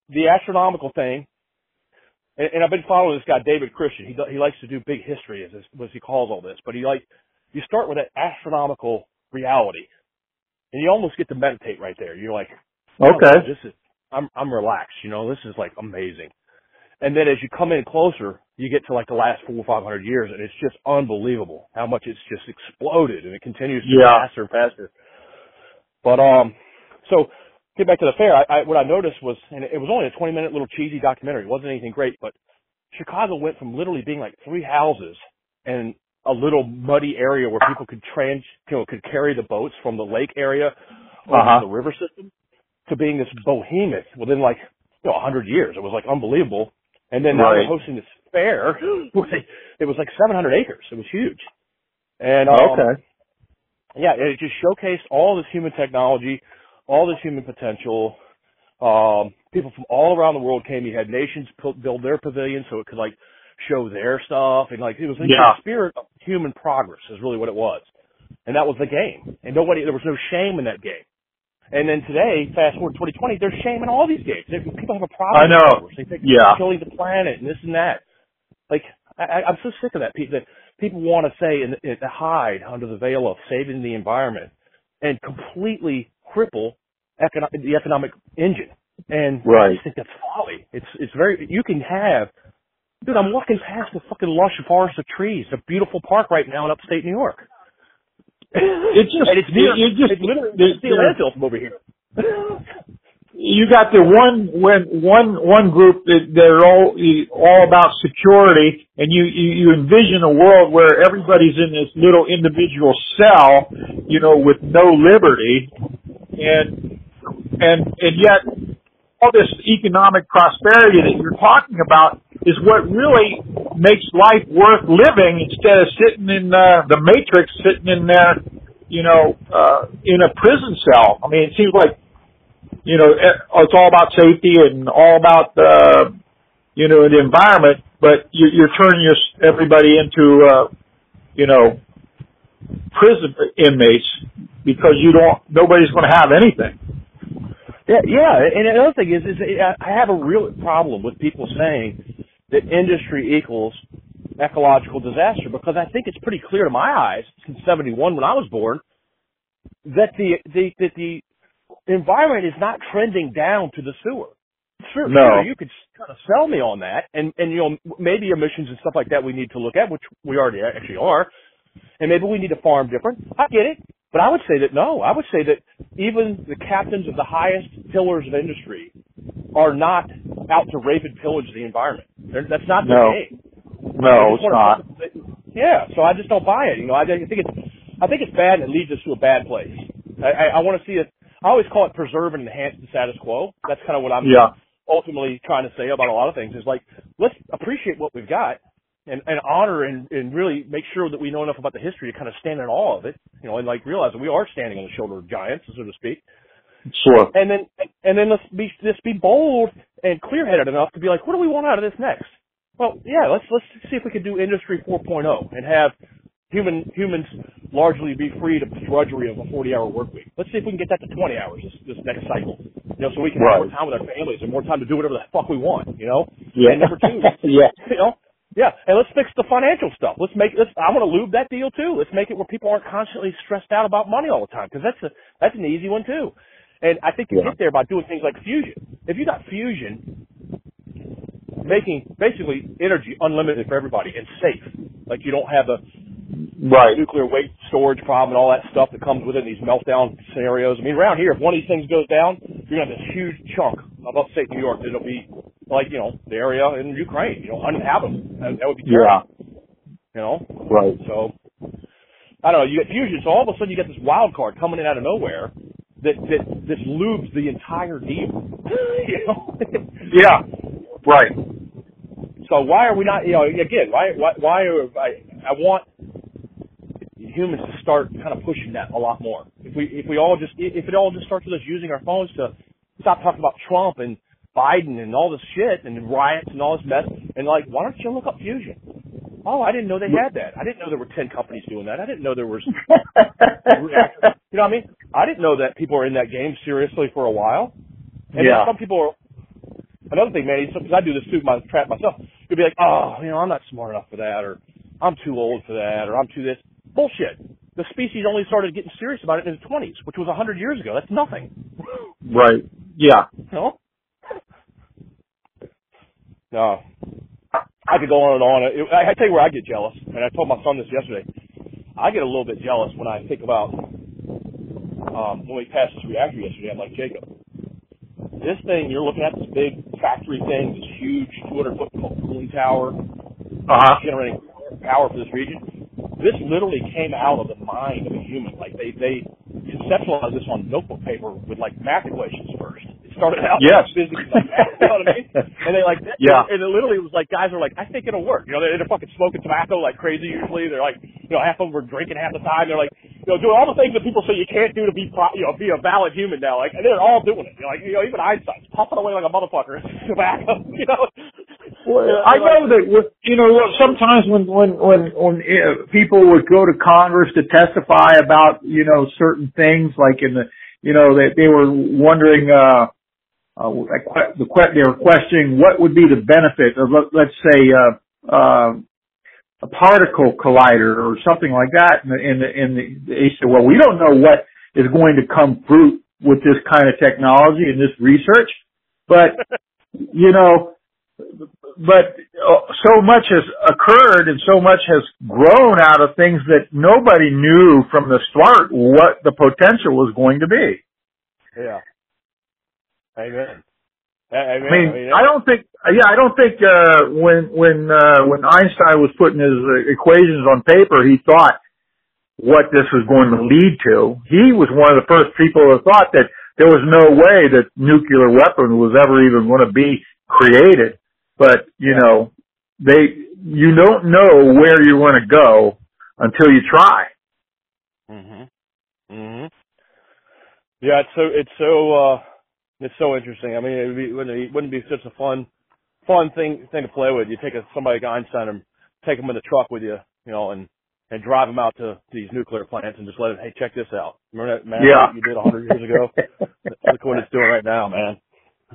the astronomical thing, and, and I've been following this guy David Christian. He he likes to do big history, as as he calls all this. But he like you start with that astronomical reality, and you almost get to meditate right there. You're like, oh, okay. this is I'm I'm relaxed. You know, this is like amazing. And then as you come in closer, you get to like the last four or five hundred years, and it's just unbelievable how much it's just exploded, and it continues to Yeah. faster and faster. But um, so get back to the fair. I, I what I noticed was, and it was only a twenty minute little cheesy documentary. It wasn't anything great, but Chicago went from literally being like three houses and a little muddy area where people could trans, you know, could carry the boats from the lake area over Uh-huh. the river system to being this behemoth within like you know a hundred years. It was like unbelievable. And then now they're hosting this fair. it was like 700 acres. It was huge. And um, Okay. yeah, it just showcased all this human technology, all this human potential. Um, people from all around the world came. You had nations build their pavilions so it could like show their stuff, and like it was like Yeah. the spirit of human progress is really what it was, and that was the game. And nobody, there was no shame in that game. And then today, fast forward 2020, there's shame in all these games. People have a problem. I know. with. They think Yeah. killing the planet and this and that. Like I, I- I'm so sick of that. People that people want to say and, and hide under the veil of saving the environment and completely cripple econo- the economic engine. And I Right. just think that's folly. It's it's very you can have. Dude, I'm walking past the fucking lush forest of trees, a beautiful park right now in upstate New York. It's just, and it's near, it just, it's literally steel landfill from over here. you got the one when one one group that they're all eh, all about security, and you, you you envision a world where everybody's in this little individual cell, you know, with no liberty, and and and yet all this economic prosperity that you're talking about is what really makes life worth living instead of sitting in uh, the matrix, sitting in there, you know, uh, in a prison cell. I mean, it seems like you know, it's all about safety and all about the, you know, the environment, but you, you're turning your, everybody into, uh, you know, prison inmates because you don't, nobody's going to have anything. Yeah, yeah. And another thing is, is I have a real problem with people saying that industry equals ecological disaster because I think it's pretty clear to my eyes since '71 when I was born that the the that the environment is not trending down to the sewer. Sure, No. sure, you could kind of sell me on that, and and you know maybe emissions and stuff like that we need to look at, which we already actually are, and maybe we need to farm different. I get it, but I would say that no. I would say that even the captains of the highest pillars of industry are not out to rape and pillage the environment. They're, that's not their No. game. No, it's not. wanna- Yeah, so I just don't buy it. You know, I, I think it's I think it's bad and it leads us to a bad place. I, I, I want to see it. I always call it preserve and enhance the status quo. That's kind of what I'm Yeah. ultimately trying to say about a lot of things. Is like let's appreciate what we've got and, and honor and, and really make sure that we know enough about the history to kind of stand in awe of it. You know, and like realize that we are standing on the shoulder of giants, so to speak. Sure. And then and then let's be just be bold and clear headed enough to be like, what do we want out of this next? Well, yeah, let's let's see if we can do industry 4.0 and have human humans largely be freed of the drudgery of a 40 hour work week. Let's see if we can get that to 20 hours this, this next cycle. You know, so we can Right. have more time with our families and more time to do whatever the fuck we want. You know. Yeah. And number two, yeah. you know, Yeah, and let's fix the financial stuff. Let's make let's. I want to lube that deal too. Let's make it where people aren't constantly stressed out about money all the time because that's a that's an easy one too. And I think you Yeah. get there by doing things like fusion. If you got fusion, making basically energy unlimited for everybody and safe, like you don't have the Right. nuclear waste storage problem and all that stuff that comes with it in these meltdown scenarios. I mean, around here, if one of these things goes down, you're gonna have this huge chunk of upstate New York that'll be like, you know, the area in Ukraine, you know, uninhabitable. That, that would be terrible. Yeah. You know? Right. So, I don't know, you get fusion, so all of a sudden you get this wild card coming in out of nowhere that, that, that lubes the entire deal. you know? Yeah. Right. So why are we not? You know, again, why why why are I? I want humans to start kind of pushing that a lot more. If we if we all just if it all just starts with us using our phones to stop talking about Trump and Biden and all this shit and riots and all this mess and like, why don't you look up fusion? Oh, I didn't know they had that. I didn't know there were ten companies doing that. I didn't know there was. you know what I mean? I didn't know that people are in that game seriously for a while. And Yeah. some people are. Another thing, man, because I do this too, my trap myself. You'll be like, oh, you know, I'm not smart enough for that, or I'm too old for that, or I'm too this. Bullshit. The species only started getting serious about it in the 20s, which was 100 years ago. That's nothing. Right. Yeah. Know? No. I could go on and on. It- I, I tell you where I get jealous, and I told my son this yesterday. I get a little bit jealous when I think about um, when we passed this reactor yesterday. I'm like, Jacob, this thing you're looking at, this big factory thing, this huge 200 foot cooling tower, Uh huh. generating power for this region. This literally came out of the mind of a human. Like they they conceptualized this on notebook paper with like math equations started out Yes. with physics, like you know what I mean? And they like Yeah. and it literally was like guys are like, I think it'll work. You know, they're, they're fucking smoking tobacco like crazy usually. They're like, you know, half of them are drinking half the time. They're like, you know, doing all the things that people say you can't do to be pro- you know be a valid human now. Like and they're all doing it. You know, like you know, even Einstein's puffing away like a motherfucker. tobacco. You know. Well, Yeah, I like- know that with, you know sometimes when when when when uh, people would go to Congress to testify about you know certain things like in the you know they they were wondering uh, they were questioning what would be the benefit of let, let's say uh uh a particle collider or something like that and the, and the, and the, they said well we don't know what is going to come through with this kind of technology and this research but you know but uh, so much has occurred and so much has grown out of things that nobody knew from the start what the potential was going to be. Yeah. Amen. A- Amen. I mean, I don't think, yeah, I don't think, uh, when, when, uh, when Einstein was putting his uh, equations on paper, he thought what this was going to lead to. He was one of the first people that thought that there was no way that nuclear weapon was ever even going to be created. But, you know, they, you don't know where you're going to go until you try. Mhm. Mhm. Yeah, it's so it's so uh it's so interesting. I mean, it would be, wouldn't it wouldn't be such a fun fun thing thing to play with. You take a, somebody like Einstein and take him in the truck with you, you know, and and drive him out to these nuclear plants and just let him, hey, check this out. Remember that man Yeah. you did a hundred years ago? Look what it's doing right now, man.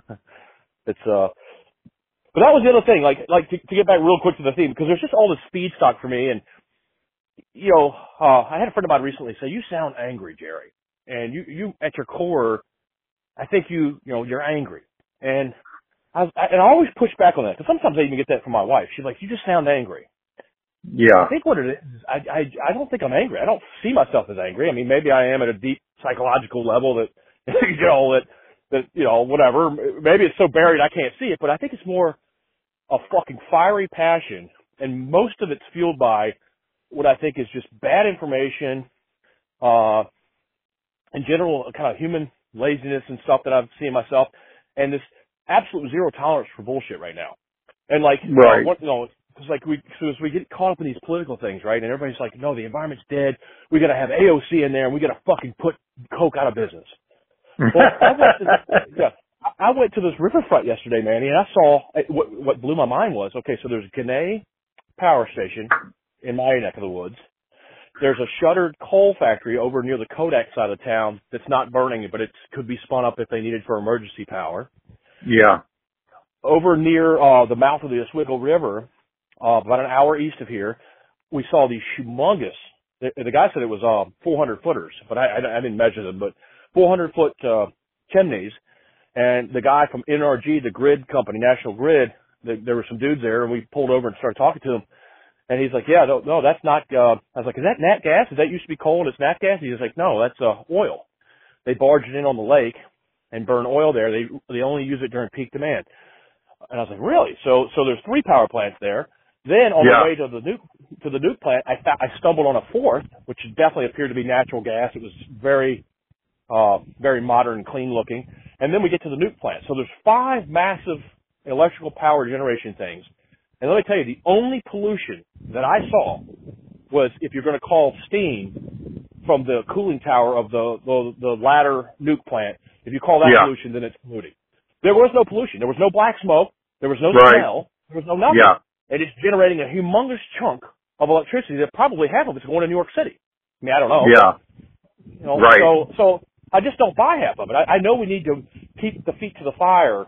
it's uh but that was the other thing, like like to, to get back real quick to the theme, because there's just all this feedstock for me and you know, uh I had a friend of mine recently say, You sound angry, Jerry. And you you at your core I think you you know, you're angry. And I, I and I always push back on that because sometimes I even get that from my wife. She's like, "You just sound angry." Yeah. I think what it is, is I, I I don't think I'm angry. I don't see myself as angry. I mean, maybe I am at a deep psychological level that you know that that you know whatever. Maybe it's so buried I can't see it, but I think it's more a fucking fiery passion, and most of it's fueled by what I think is just bad information, uh, in general, kind of human laziness and stuff that I've seen myself, and this absolute zero tolerance for bullshit right now. And like, you know, Right. you know, because like we, so as we get caught up in these political things, right? And everybody's like, no, the environment's dead. We got to have AOC in there, and we got to fucking put Koch out of business. Well, I went to this, yeah, I went to this riverfront yesterday, Manny, and I saw eh, what, what blew my mind was okay. So there's a Ginna power station in my neck of the woods. There's a shuttered coal factory over near the Kodak side of town that's not burning, but it could be spun up if they needed for emergency power. yeah. Over near uh, the mouth of the Oswego River, uh, about an hour east of here, we saw these humongous. The, the guy said it was uh, 400 footers, but I, I, I didn't measure them. But 400 foot uh, chimneys, and the guy from NRG, the grid company, National Grid, the, there were some dudes there, and we pulled over and started talking to them. And he's like, yeah, no, no, that's not, uh, I was like, is that nat gas? Is that used to be coal and it's nat gas? He was like, no, that's, uh, oil. They barge it in on the lake and burn oil there. They, they only use it during peak demand. And I was like, really? So, so there's three power plants there. Then on Yeah. the way to the nuke, to the nuke plant, I, I stumbled on a fourth, which definitely appeared to be natural gas. It was very, uh, very modern, clean looking. And then we get to the nuke plant. So there's five massive electrical power generation things. And let me tell you, the only pollution that I saw was if you're going to call steam from the cooling tower of the, the, the latter nuke plant, if you call that Yeah. pollution, then it's polluting. There was no pollution. There was no black smoke. There was no Right. smell. There was no nothing. Yeah. And it's generating a humongous chunk of electricity that probably half of it's going to New York City. I mean, I don't know. Yeah. You know, Right. So, so I just don't buy half of it. I, I know we need to keep the feet to the fire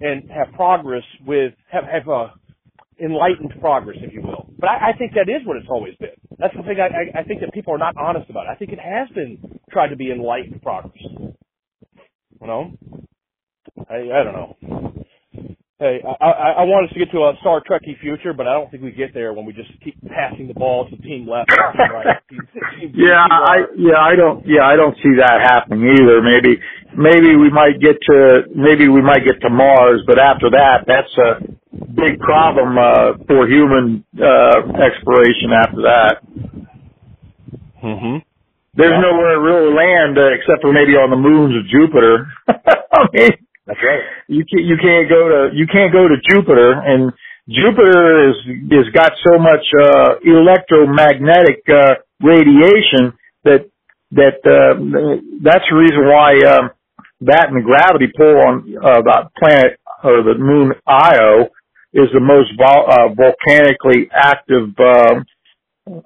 and have progress with have have a enlightened progress, if you will. But I, I think that is what it's always been. That's the thing. I, I, I think that people are not honest about. I think it has been tried to be enlightened progress. You know, I I don't know. Hey, I, I, I want us to get to a Star Trekky future, but I don't think we get there when we just keep passing the ball to team left. team right, team, team, Yeah, team I yeah, I don't yeah, I don't see that happening either. Maybe maybe we might get to maybe we might get to Mars, but after that that's a big problem uh for human uh exploration after that. Mm-hmm. There's Yeah. nowhere to really land uh, except for maybe on the moons of Jupiter. I mean, That's right. you can't you can't go to you can't go to Jupiter and Jupiter is has got so much uh electromagnetic uh radiation that that uh that's the reason why um that and the gravity pull on uh the planet or the moon Io is the most vol- uh, volcanically active um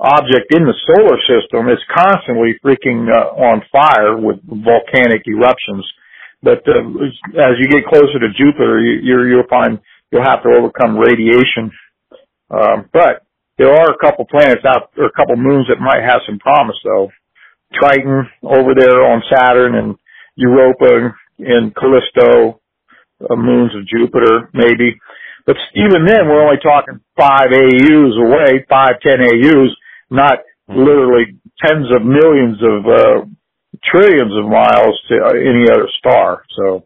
object in the solar system. It's constantly freaking uh, on fire with volcanic eruptions. But uh, as you get closer to Jupiter, you, you're, you'll find you'll have to overcome radiation. Um, but there are a couple planets out, or a couple moons that might have some promise, though. Triton over there on Saturn, and Europa and Callisto, uh, moons of Jupiter, maybe. But even then, we're only talking five AUs away, five, ten AUs, not literally tens of millions of uh, trillions of miles to uh, any other star. So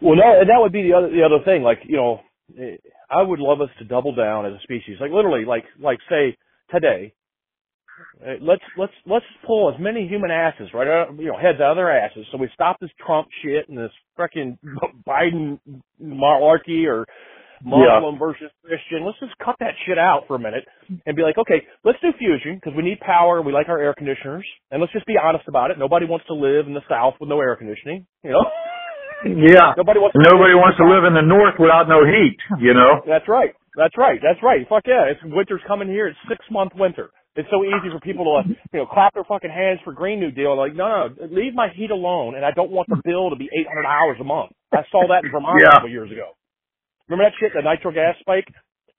Well, no, and that would be the other the other thing. Like you know, eh, I would love us to double down as a species. Like literally, like like say today, eh, let's let's let's pull as many human asses right out, you know heads out of their asses. So we stop this Trump shit and this freaking Biden malarkey or Muslim versus Christian. Let's just cut that shit out for a minute and be like, okay, let's do fusion because we need power. We like our air conditioners, and let's just be honest about it. Nobody wants to live in the South with no air conditioning. You know. yeah, Nobody wants. nobody wants to live in the North without no heat. You know. That's right. That's right. That's right. Fuck yeah! It's winter's coming here. It's six month winter. It's so easy for people to, like, you know, clap their fucking hands for Green New Deal. Like, no, no, leave my heat alone, and I don't want the bill to be eight hundred dollars a month. I saw that in Vermont Yeah. a couple years ago. Remember that shit, the nitro gas spike?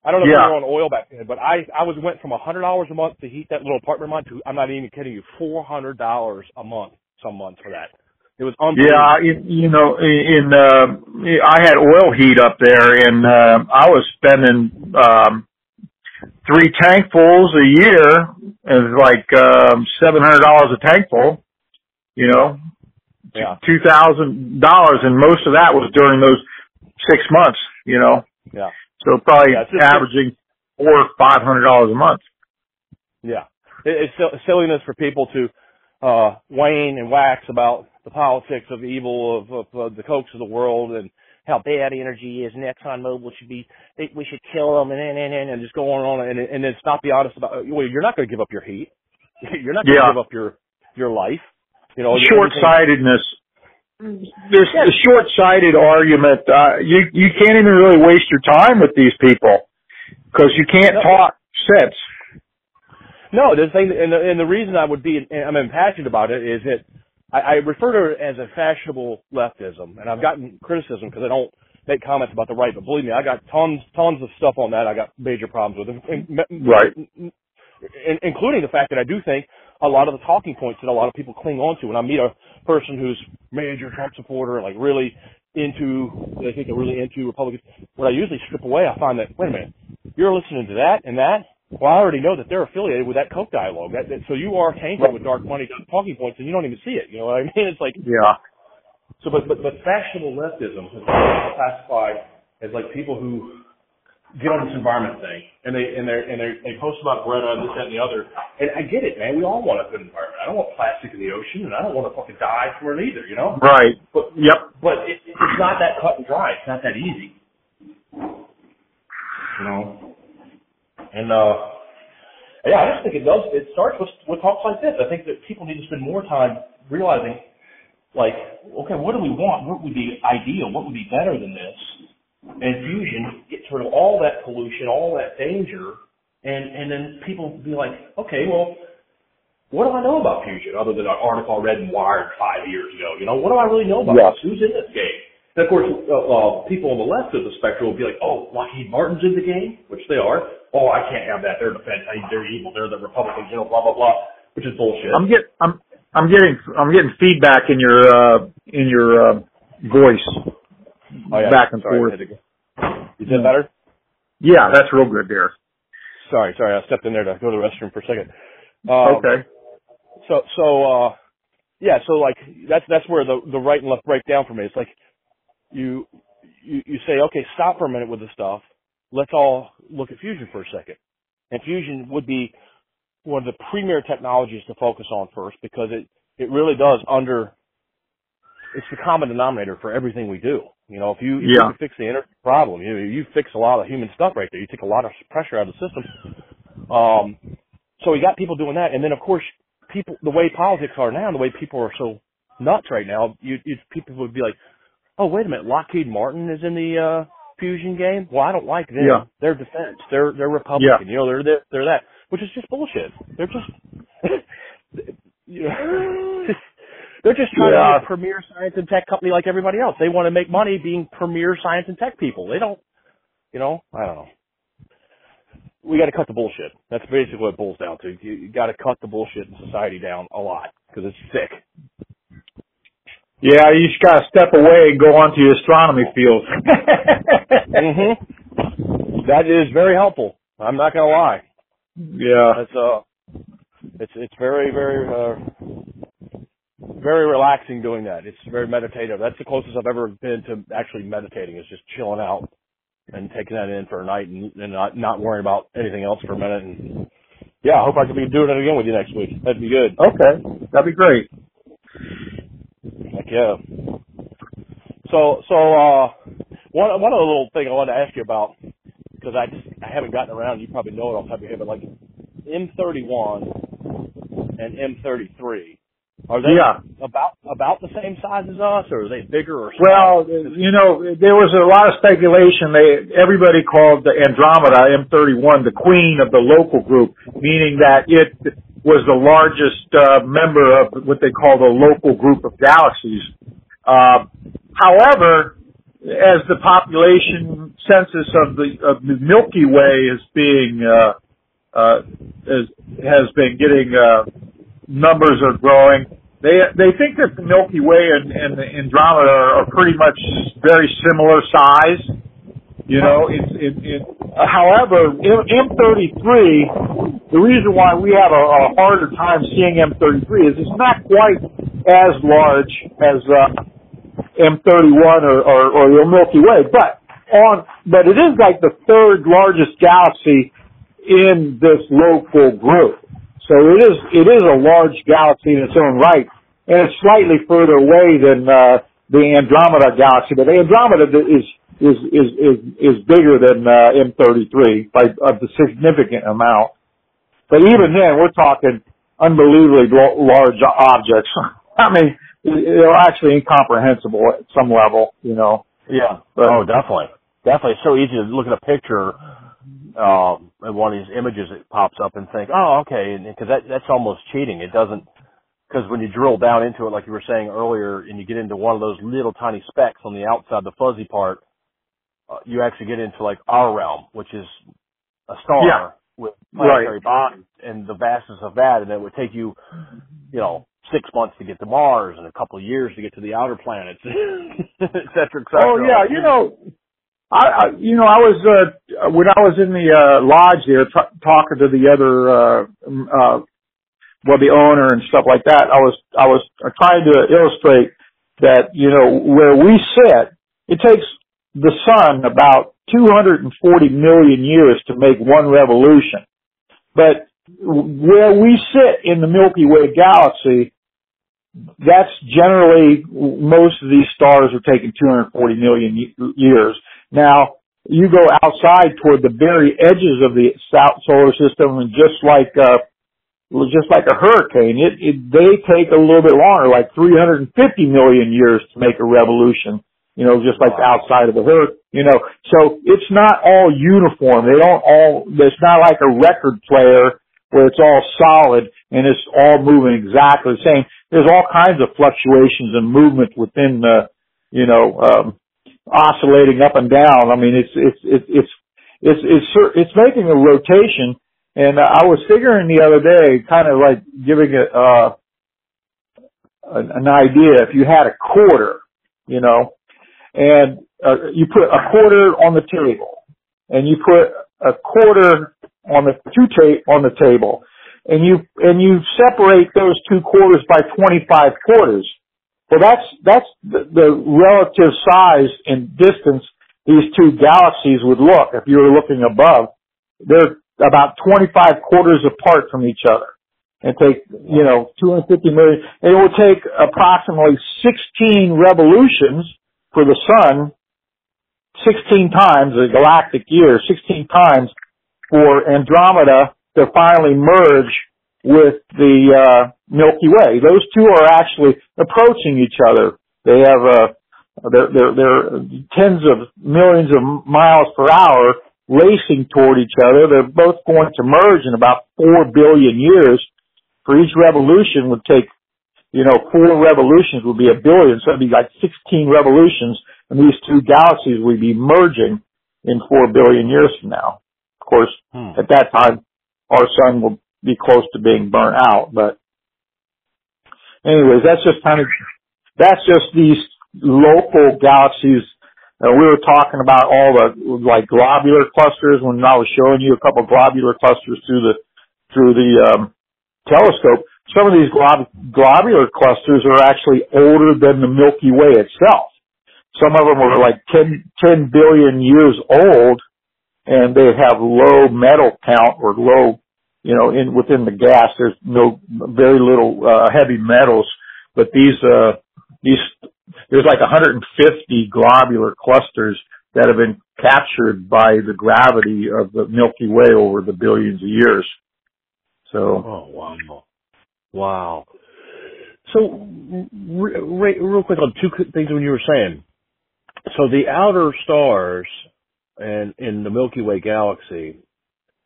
I don't know if Yeah. we were on oil back then, but I I was went from a hundred dollars a month to heat that little apartment of mine to I'm not even kidding you, four hundred dollars a month some months for that. It was unbelievable. Yeah, in, you know, in uh, I had oil heat up there, and uh, I was spending um, three tankfuls a year, and like um, seven hundred dollars a tankful. You know, Yeah. two thousand dollars, and most of that was during those six months. You know, Yeah. so probably Yeah, averaging four or five hundred dollars a month. Yeah, it, it's sil- silliness for people to uh wane and wax about the politics of evil of, of, of the Kochs of the world and how bad energy is, and Exxon Mobil should be, they, we should kill them, and and and, and, just go on and on, and, and then stop be honest about. Well, you're not going to give up your heat. You're not going to Yeah. give up your your life. You know, short everything- sightedness. There's a short sighted argument. Uh, you you can't even really waste your time with these people because you can't No. talk sense. No, the thing, and the, and the reason I would be, I'm impassioned about it is that I, I refer to it as a fashionable leftism, and I've gotten criticism because I don't make comments about the right, but believe me, I got tons, tons of stuff on that. I got major problems with, and, Right. in- including the fact that I do think a lot of the talking points that a lot of people cling on to. When I meet a person who's major Trump supporter, like really into, they think they're really into Republicans, what I usually strip away, I find that wait a minute, you're listening to that and that. Well, I already know that they're affiliated with that Koch dialogue. That, that, so you are tainted with dark money talking points, and you don't even see it. You know what I mean? It's like Yeah. so, but but but fashionable leftism is classified as like people who get on this environment thing and they and they and they they post about Greta and this that and the other. And I get it, man. We all want a good environment. I don't want plastic in the ocean, and I don't want to fucking die for it either. You know. Right. But Yep. but it, it's not that cut and dry. It's not that easy. You know. And uh, yeah, I just think it does. It starts with with talks like this. I think that people need to spend more time realizing, like, okay, what do we want? What would be ideal? What would be better than this? And fusion gets rid of all that pollution, all that danger, and and then people be like, okay, well, what do I know about fusion other than an article I read in Wired five years ago? You know, what do I really know about Yeah. this? Who's in this game? And of course, uh, uh, people on the left of the spectrum will be like, oh, Lockheed Martin's in the game, which they are. Oh, I can't have that. They're the Fed. They're evil. They're the Republicans. You know, blah blah blah, which is bullshit. I'm get I'm I'm getting I'm getting feedback in your uh in your uh voice Oh, yeah. back and Sorry, forth. had to. Is that better? Yeah, that's real good there. Sorry, sorry. I stepped in there to go to the restroom for a second. Um, Okay. So, so, uh, yeah, so like, that's, that's where the, the right and left break down for me. It's like, you, you, you say, okay, stop for a minute with the stuff. Let's all look at fusion for a second. And fusion would be one of the premier technologies to focus on first because it, it really does under, it's the common denominator for everything we do. You know, if you, if Yeah. you fix the energy problem, you, you fix a lot of human stuff right there. You take a lot of pressure out of the system. Um, so we got people doing that, and then of course, people the way politics are now, the way people are so nuts right now, you, you people would be like, oh wait a minute, Lockheed Martin is in the uh, fusion game. Well, I don't like them. Yeah. They're defense. They're they're Republican. You know, they're this, they're that, which is just bullshit. They're just. you know, They're just trying Yeah. to be a premier science and tech company like everybody else. They want to make money being premier science and tech people. They don't, you know, I don't know. We got to cut the bullshit. That's basically what it boils down to. You, you got to cut the bullshit in society down a lot because it's sick. Yeah, you just gotta step away and go onto your astronomy field. hmm That is very helpful. I'm not gonna lie. Yeah. That's uh, it's it's very very uh, very relaxing doing that. It's very meditative. That's the closest I've ever been to actually meditating. Is just chilling out and taking that in for a night and, and not not worrying about anything else for a minute. And yeah, I hope I can be doing it again with you next week. That'd be good. Okay. That'd be great. Yeah. So so uh, one one other little thing I wanted to ask you about because I just I haven't gotten around. You probably know it off the top of your head, but like M31 and M33. Are they Yeah. about about the same size as us, or are they bigger or Well, you know, there was a lot of speculation. They everybody called the Andromeda M31 the queen of the local group, meaning that it was the largest uh, member of what they call the local group of galaxies. Uh, however, as the population census of the of the Milky Way is being uh, uh, has been getting uh, numbers are growing. They they think that the Milky Way and, and Andromeda are, are pretty much very similar size. You know, it's it, it, uh, however, M thirty three. The reason why we have a, a harder time seeing M thirty three is it's not quite as large as uh, M thirty one or, or or the Milky Way, but on but it is like the third largest galaxy in this local group. So it is it is a large galaxy in its own right, and it's slightly further away than uh, the Andromeda galaxy. But the Andromeda is is is is, is bigger than uh, M33 by a significant amount. But even then, we're talking unbelievably large objects. I mean, they're actually incomprehensible at some level, you know. Yeah. But- oh, definitely. Definitely. It's so easy to look at a picture, um, and one of these images that pops up and think, oh, okay, because that, that's almost cheating. It doesn't, because when you drill down into it, like you were saying earlier, and you get into one of those little tiny specks on the outside, the fuzzy part, uh, you actually get into like our realm, which is a star Yeah. with planetary Right. bodies and the vastness of that, and it would take you, you know, six months to get to Mars and a couple of years to get to the outer planets, et cetera, et cetera. Oh yeah, you know, I, I you know I was uh when I was in the uh lodge there t- talking to the other uh uh well the owner and stuff like that. I was I was trying to illustrate that you know where we sit, it takes the sun about 240 million years to make one revolution, but where we sit in the Milky Way galaxy, that's generally most of these stars are taking 240 million years. Now, you go outside toward the very edges of the solar system and just like uh just like a hurricane, it, it they take a little bit longer, like 350 million years to make a revolution. You know, just like the outside of the hurricane. You know, so it's not all uniform. They don't all. It's not like a record player where it's all solid and it's all moving exactly the same. There's all kinds of fluctuations and movement within the, you know, um, oscillating up and down. I mean, it's it's it's it's it's it's it's making a rotation. And I was figuring the other day, kind of like giving it uh, an, an idea. If you had a quarter, you know, and uh, you put a quarter on the table, and you put a quarter on the two ta- on the table, and you and you separate those two quarters by 25 quarters. Well, that's that's the, the relative size and distance these two galaxies would look if you were looking above. They're about 25 quarters apart from each other, and take you know 250 million. It would take approximately 16 revolutions for the sun, 16 times the galactic year, 16 times for Andromeda to finally merge with the uh, Milky Way. Those two are actually approaching each other. They have uh, they're, they're, they're tens of millions of miles per hour racing toward each other. They're both going to merge in about four billion years. For each revolution would take, you know, four revolutions would be a billion, so it'd be like 16 revolutions, and these two galaxies would be merging in four billion years from now. Of course, Hmm. at that time, our sun will be close to being burnt out. But anyways, that's just kind of, that's just these local galaxies. Uh, we were talking about all the like globular clusters when I was showing you a couple globular clusters through the, through the, um, telescope. Some of these glob- globular clusters are actually older than the Milky Way itself. Some of them are like 10, 10 billion years old and they have low metal count or low, you know, in within the gas. There's no very little uh, heavy metals, but these uh, these there's like 150 globular clusters that have been captured by the gravity of the Milky Way over the billions of years. So Oh wow, wow. So, re- re- real quick on two things when you were saying. So the outer stars and in the Milky Way galaxy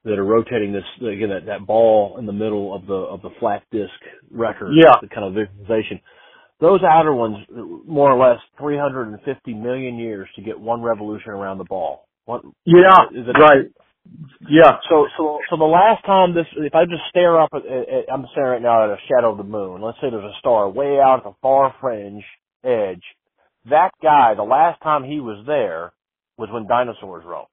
that are rotating this again that, that ball in the middle of the of the flat disk record, Yeah. the kind of visualization. Those outer ones, more or less, 350 million years to get one revolution around the ball. What yeah, is it? right. Yeah, So, so, so the last time this, if I just stare up at, at, I'm staring right now at a shadow of the moon. Let's say there's a star way out at the far fringe edge. That guy, the last time he was there was when dinosaurs roamed.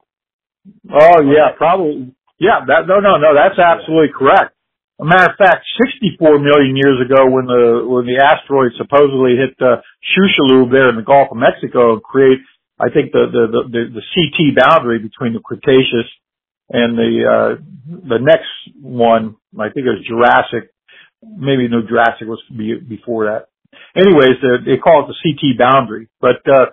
Oh yeah, probably. Yeah, that no, no, no. That's absolutely correct. A matter of fact, 64 million years ago, when the when the asteroid supposedly hit uh, Chicxulub there in the Gulf of Mexico, and create, I think the the the, the, the KT boundary between the Cretaceous and the uh, the next one, I think it was Jurassic. Maybe no Jurassic was before that. Anyways, uh, they call it the KT boundary, but uh,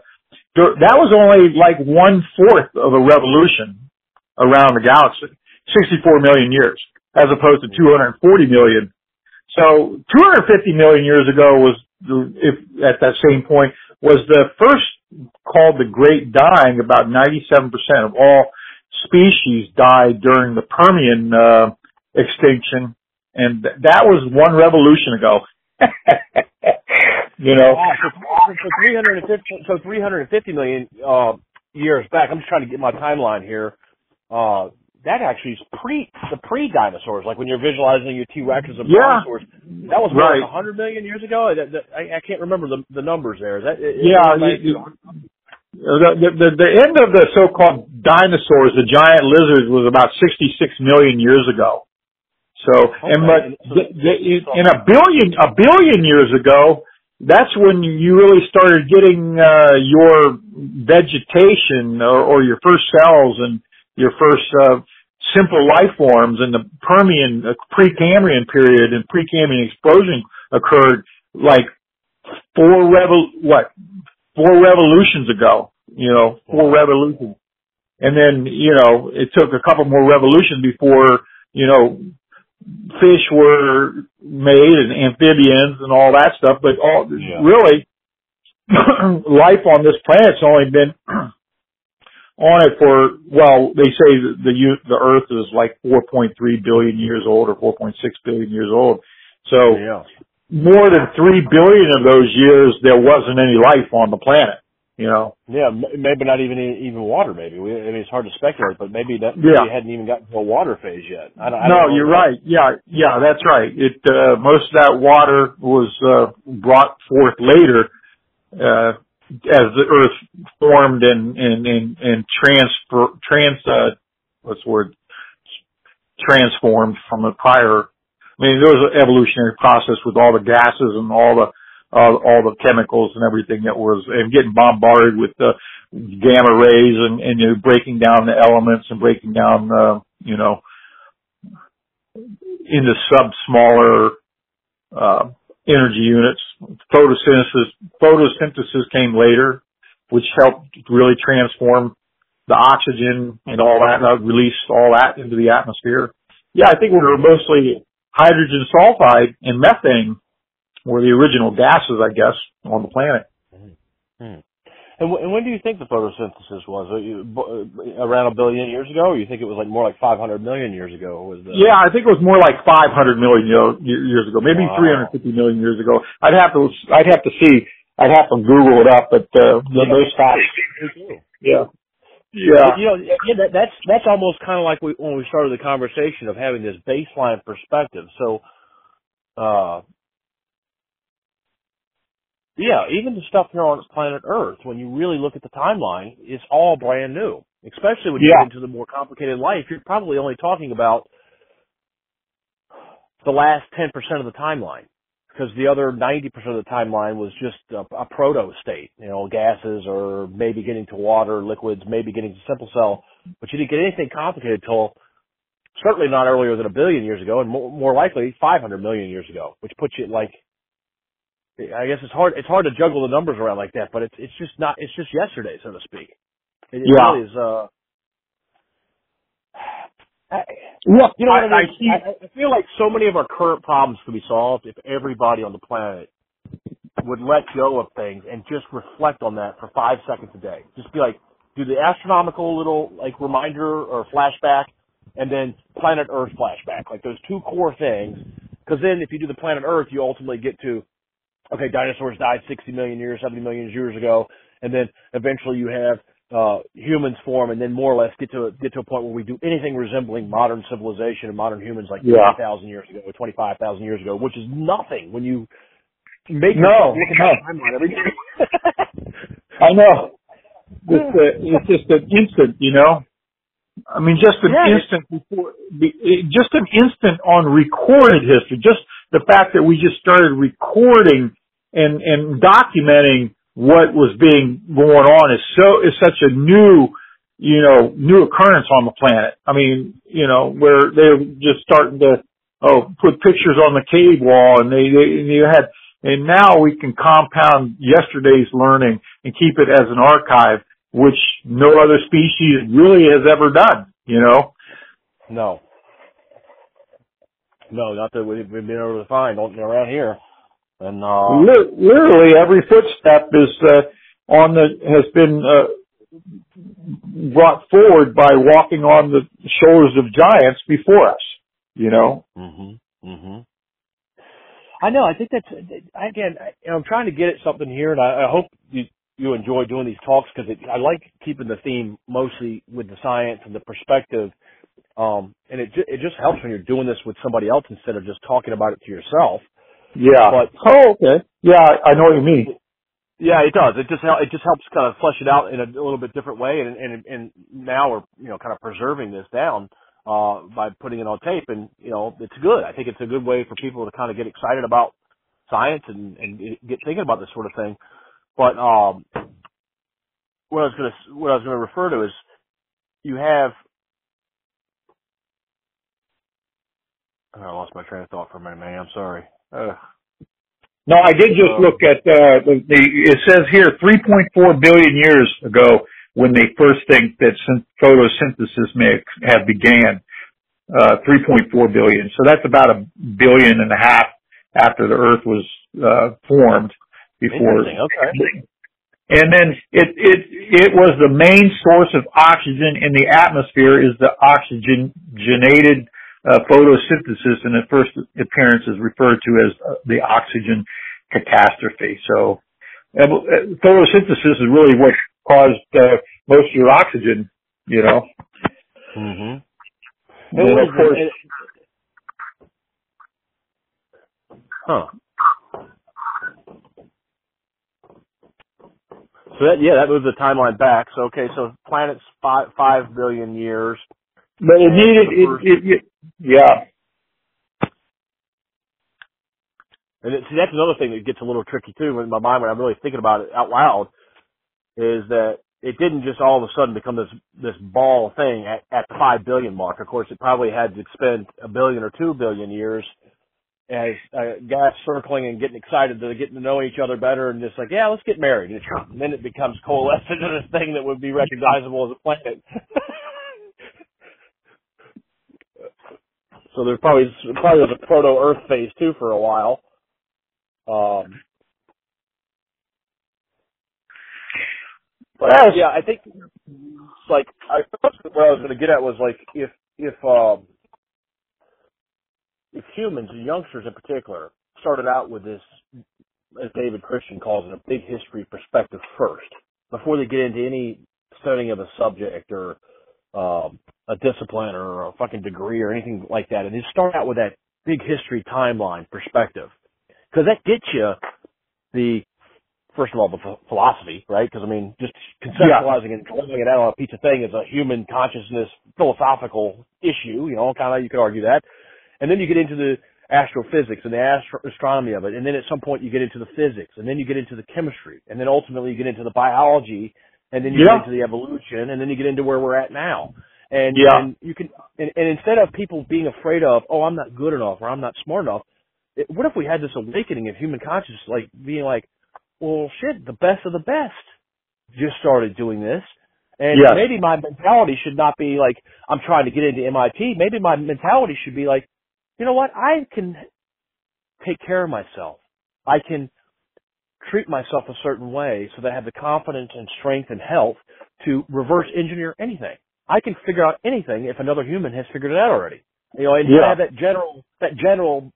there, that was only like one fourth of a revolution around the galaxy, 64 million years, as opposed to 240 million. So 250 million years ago was, the- if at that same point, was the first called the Great Dying. About 97% of all species died during the Permian uh, extinction, and th- that was one revolution ago. you know, Wow, so, so 350, so 350 million, uh, years back. I'm just trying to get my timeline here. Uh, that actually is pre the pre dinosaurs. Like when you're visualizing your T Rexes and Yeah. dinosaurs, that was Right. like 100 million years ago. I, I can't remember the the numbers there. Is that is Yeah, that you- The, the, the, end of the so-called dinosaurs, the giant lizards, was about 66 million years ago. So, and Okay, but and so- the, the, in a billion, a billion years ago, that's when you really started getting, uh, your vegetation or, or your first cells and your first, uh, simple life forms in the Permian, uh, Precambrian period and Precambrian explosion occurred like four revol, what, four revolutions ago, you know, four revolutions. And then, you know, it took a couple more revolutions before, you know, fish were made and amphibians and all that stuff, but all, Yeah. really, life on this planet's only been on it for, well, they say that the, the earth is like 4.3 billion years old or 4.6 billion years old. So, yeah. More than three billion of those years there wasn't any life on the planet. You know. Yeah, maybe not even even water. Maybe we, I mean it's hard to speculate, but maybe that Yeah. maybe it hadn't even gotten to a water phase yet. I don't, I no, don't know. you're right. Yeah, yeah, that's right. It uh, most of that water was uh, brought forth later uh, as the Earth formed and and and, and transfer trans uh, what's the word transformed from a prior. I mean, there was an evolutionary process with all the gases and all the uh, all the chemicals and everything that was and getting bombarded with the gamma rays and and you know, breaking down the elements and breaking down uh, you know into sub smaller uh, energy units. Photosynthesis photosynthesis came later, which helped really transform the oxygen and all that, uh, release all that into the atmosphere. Yeah, I think we were mostly hydrogen sulfide and methane were the original gases, I guess, on the planet. Hmm. And, w- and when do you think the photosynthesis was? You- b- uh, Around a billion years ago, or you think it was like more like 500 million years ago? Was the Yeah, I think it was more like 500 million years ago, maybe Wow. 350 million years ago. I'd have to, I'd have to see, I'd have to Google it up, but uh, th- those facts. Yeah. Yeah. But, you know, yeah, that, that's that's almost kind of like we, when we started the conversation of having this baseline perspective. So, uh, yeah, even the stuff here on planet Earth, when you really look at the timeline, it's all brand new. Especially when you Yeah. get into the more complicated life, you're probably only talking about the last 10% of the timeline. Because the other 90% of the timeline was just a, a proto state, you know, gases or maybe getting to water, liquids, maybe getting to simple cell. But you didn't get anything complicated till certainly not earlier than a billion years ago and more, more likely 500 million years ago, which puts you like, I guess it's hard, it's hard to juggle the numbers around like that, but it's, it's just not, it's just yesterday, so to speak. It, it Yeah. really is, uh, I, Well, you know what I, I, mean? I, I feel like so many of our current problems could be solved if everybody on the planet would let go of things and just reflect on that for five seconds a day. Just be like, do the astronomical little like reminder or flashback, and then planet Earth flashback, like those two core things. Because then, if you do the planet Earth, you ultimately get to, okay, dinosaurs died 60 million years, 70 million years ago, and then eventually you have uh, humans form, and then more or less get to a, get to a point where we do anything resembling modern civilization and modern humans like Yeah. 20,000 years ago or 25,000 years ago, which is nothing when you make No, look no. timeline every day. I know. It's, uh, it's just an instant, you know. I mean, just an Yeah. instant before, be- just an instant on recorded history. Just the fact that we just started recording and and documenting what was being going on is so is such a new, you know, new occurrence on the planet. I mean, you know, where they're just starting to oh put pictures on the cave wall, and they they and you had and now we can compound yesterday's learning and keep it as an archive, which no other species really has ever done, you know? no. No, not that we've been able to find around here. And, uh, Li- Literally every footstep is, uh, on the, has been, uh, brought forward by walking on the shoulders of giants before us, you know? Mhm. Mhm. I know. I think that's again. I, I'm trying to get at something here, and I, I hope you you enjoy doing these talks because I like keeping the theme mostly with the science and the perspective. Um, and it ju- it just helps when you're doing this with somebody else instead of just talking about it to yourself. Yeah. But oh, okay. Yeah, I know what you mean. yeah, it does. It just hel- it just helps kind of flesh it out in a, little bit different way. And and and now we're you know kind of preserving this down uh by putting it on tape, and you know it's good. I think it's a good way for people to kind of get excited about science and and get thinking about this sort of thing. But um, what I was gonna what I was gonna refer to is you have. I lost my train of thought for a minute, man. I'm sorry. Uh, No, I did just Um, look at uh, the, the. It says here 3.4 billion years ago when they first think that photosynthesis may have began. Uh, 3.4 billion. So that's about a billion and a half after the Earth was uh, formed. Before. Okay. And then it it it was the main source of oxygen in the atmosphere is the oxygenated uh, photosynthesis, and at first appearance is referred to as uh, the oxygen catastrophe. So, uh, uh, photosynthesis is really what caused uh, most of your oxygen. You know. Mm-hmm. And then, of course, Huh. So that yeah, that moves the timeline back. So okay, so planet's five five billion years. but it needed it, it, it yeah. And it, see, that's another thing that gets a little tricky too in my mind when I'm really thinking about it out loud, is that it didn't just all of a sudden become this this ball thing at, at the five billion mark. Of course, it probably had to spend a billion or two billion years as uh, guys circling and getting excited to getting to know each other better and just like, yeah, let's get married. And then it becomes coalesced into this thing that would be recognizable as a planet. so there's probably probably was a proto Earth phase too for a while. Um, but yeah, I think like I what I was going to get at was like if if um if humans and youngsters in particular started out with this, as David Christian calls it, a big history perspective first before they get into any studying of a subject or um, a discipline or a fucking degree or anything like that, and they start out with that big history timeline perspective. Because that gets you the first of all the ph- philosophy, right? Because I mean, just conceptualizing and drawing it out on a piece of thing is a human consciousness philosophical issue. You know, kind of you could argue that, and then you get into the astrophysics and the astro- astronomy of it, and then at some point you get into the physics, and then you get into the chemistry, and then ultimately you get into the biology, and then you Yeah. get into the evolution, and then you get into where we're at now. And, Yeah. and you can, and, and instead of people being afraid of, oh, I'm not good enough or I'm not smart enough, it, what if we had this awakening of human consciousness, like being like, well, shit, the best of the best just started doing this. And Yes. maybe my mentality should not be like, I'm trying to get into MIT. Maybe my mentality should be like, you know what? I can take care of myself. I can treat myself a certain way so that I have the confidence and strength and health to reverse engineer anything. I can figure out anything if another human has figured it out already. You know, and you have that general, that general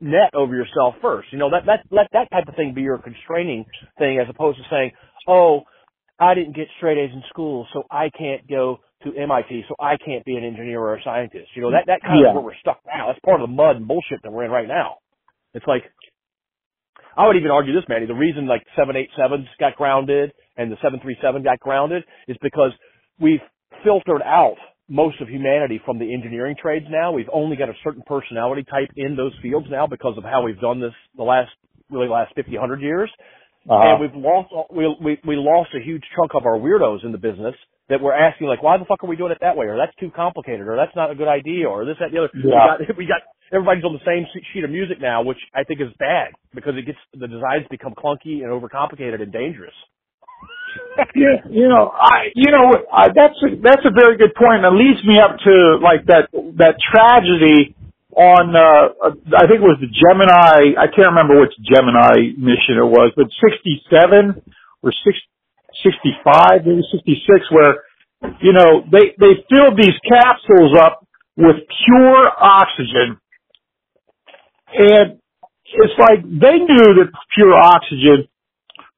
net over yourself first. You know, that, that, let that type of thing be your constraining thing as opposed to saying, oh, I didn't get straight A's in school, so I can't go to MIT, so I can't be an engineer or a scientist. You know, that, that kind Yeah. of where we're stuck now. That's part of the mud and bullshit that we're in right now. It's like, I would even argue this, Manny. The reason like 787s got grounded and the 737 got grounded is because we've filtered out most of humanity from the engineering trades now. We've only got a certain personality type in those fields now because of how we've done this the last, really last 50, 100 years. Uh, And we've lost, we, we, we lost a huge chunk of our weirdos in the business that we're asking like, why the fuck are we doing it that way? Or that's too complicated, or that's not a good idea, or this, that, and the other. We Yeah. got, we got, everybody's on the same sheet of music now, which I think is bad because it gets, the designs become clunky and overcomplicated and dangerous. Yeah, you know, I, you know, I, that's a, that's a very good point. That leads me up to like that that tragedy on, uh, uh, I think it was the Gemini. I can't remember which Gemini mission it was, but 67 or 6, 65, maybe 66, where you know they they filled these capsules up with pure oxygen, and it's like they knew that pure oxygen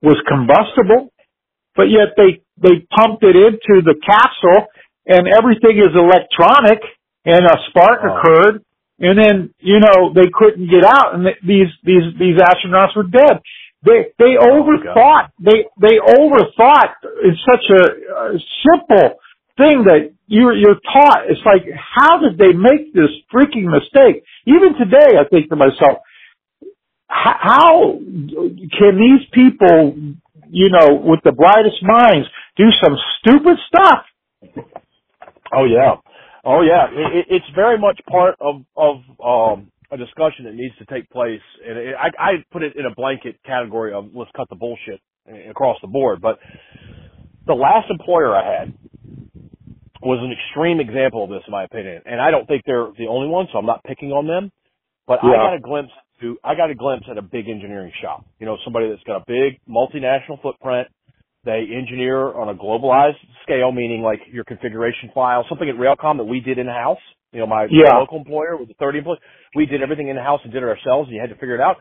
was combustible but yet they, they pumped it into the capsule and everything is electronic and a spark occurred. And then, you know, they couldn't get out and these, these, these astronauts were dead. They, they oh overthought, they, they overthought. It's such a, a simple thing that you're, you're taught. It's like, how did they make this freaking mistake? Even today, I think to myself, how can these people, you know, with the brightest minds do some stupid stuff? Oh yeah, oh yeah. It, it's very much part of of um, a discussion that needs to take place, and it, I, I put it in a blanket category of let's cut the bullshit across the board. But the last employer I had was an extreme example of this, in my opinion, and I don't think they're the only one, so I'm not picking on them. But I got a glimpse to I got a glimpse at a big engineering shop. You know, somebody that's got a big multinational footprint. They engineer on a globalized scale, meaning like your configuration file, something at Railcom that we did in house. You know, my Yeah. local employer with the 30 employees, we did everything in house and did it ourselves, and you had to figure it out.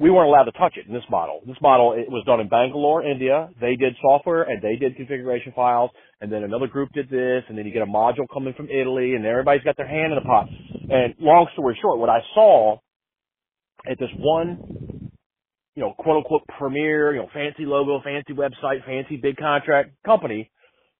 We weren't allowed to touch it in this model. This model it was done in Bangalore, India. They did software and they did configuration files, and then another group did this, and then you get a module coming from Italy, and everybody's got their hand in the pot. And long story short, what I saw at this one, you know, quote unquote premier, you know, fancy logo, fancy website, fancy big contract company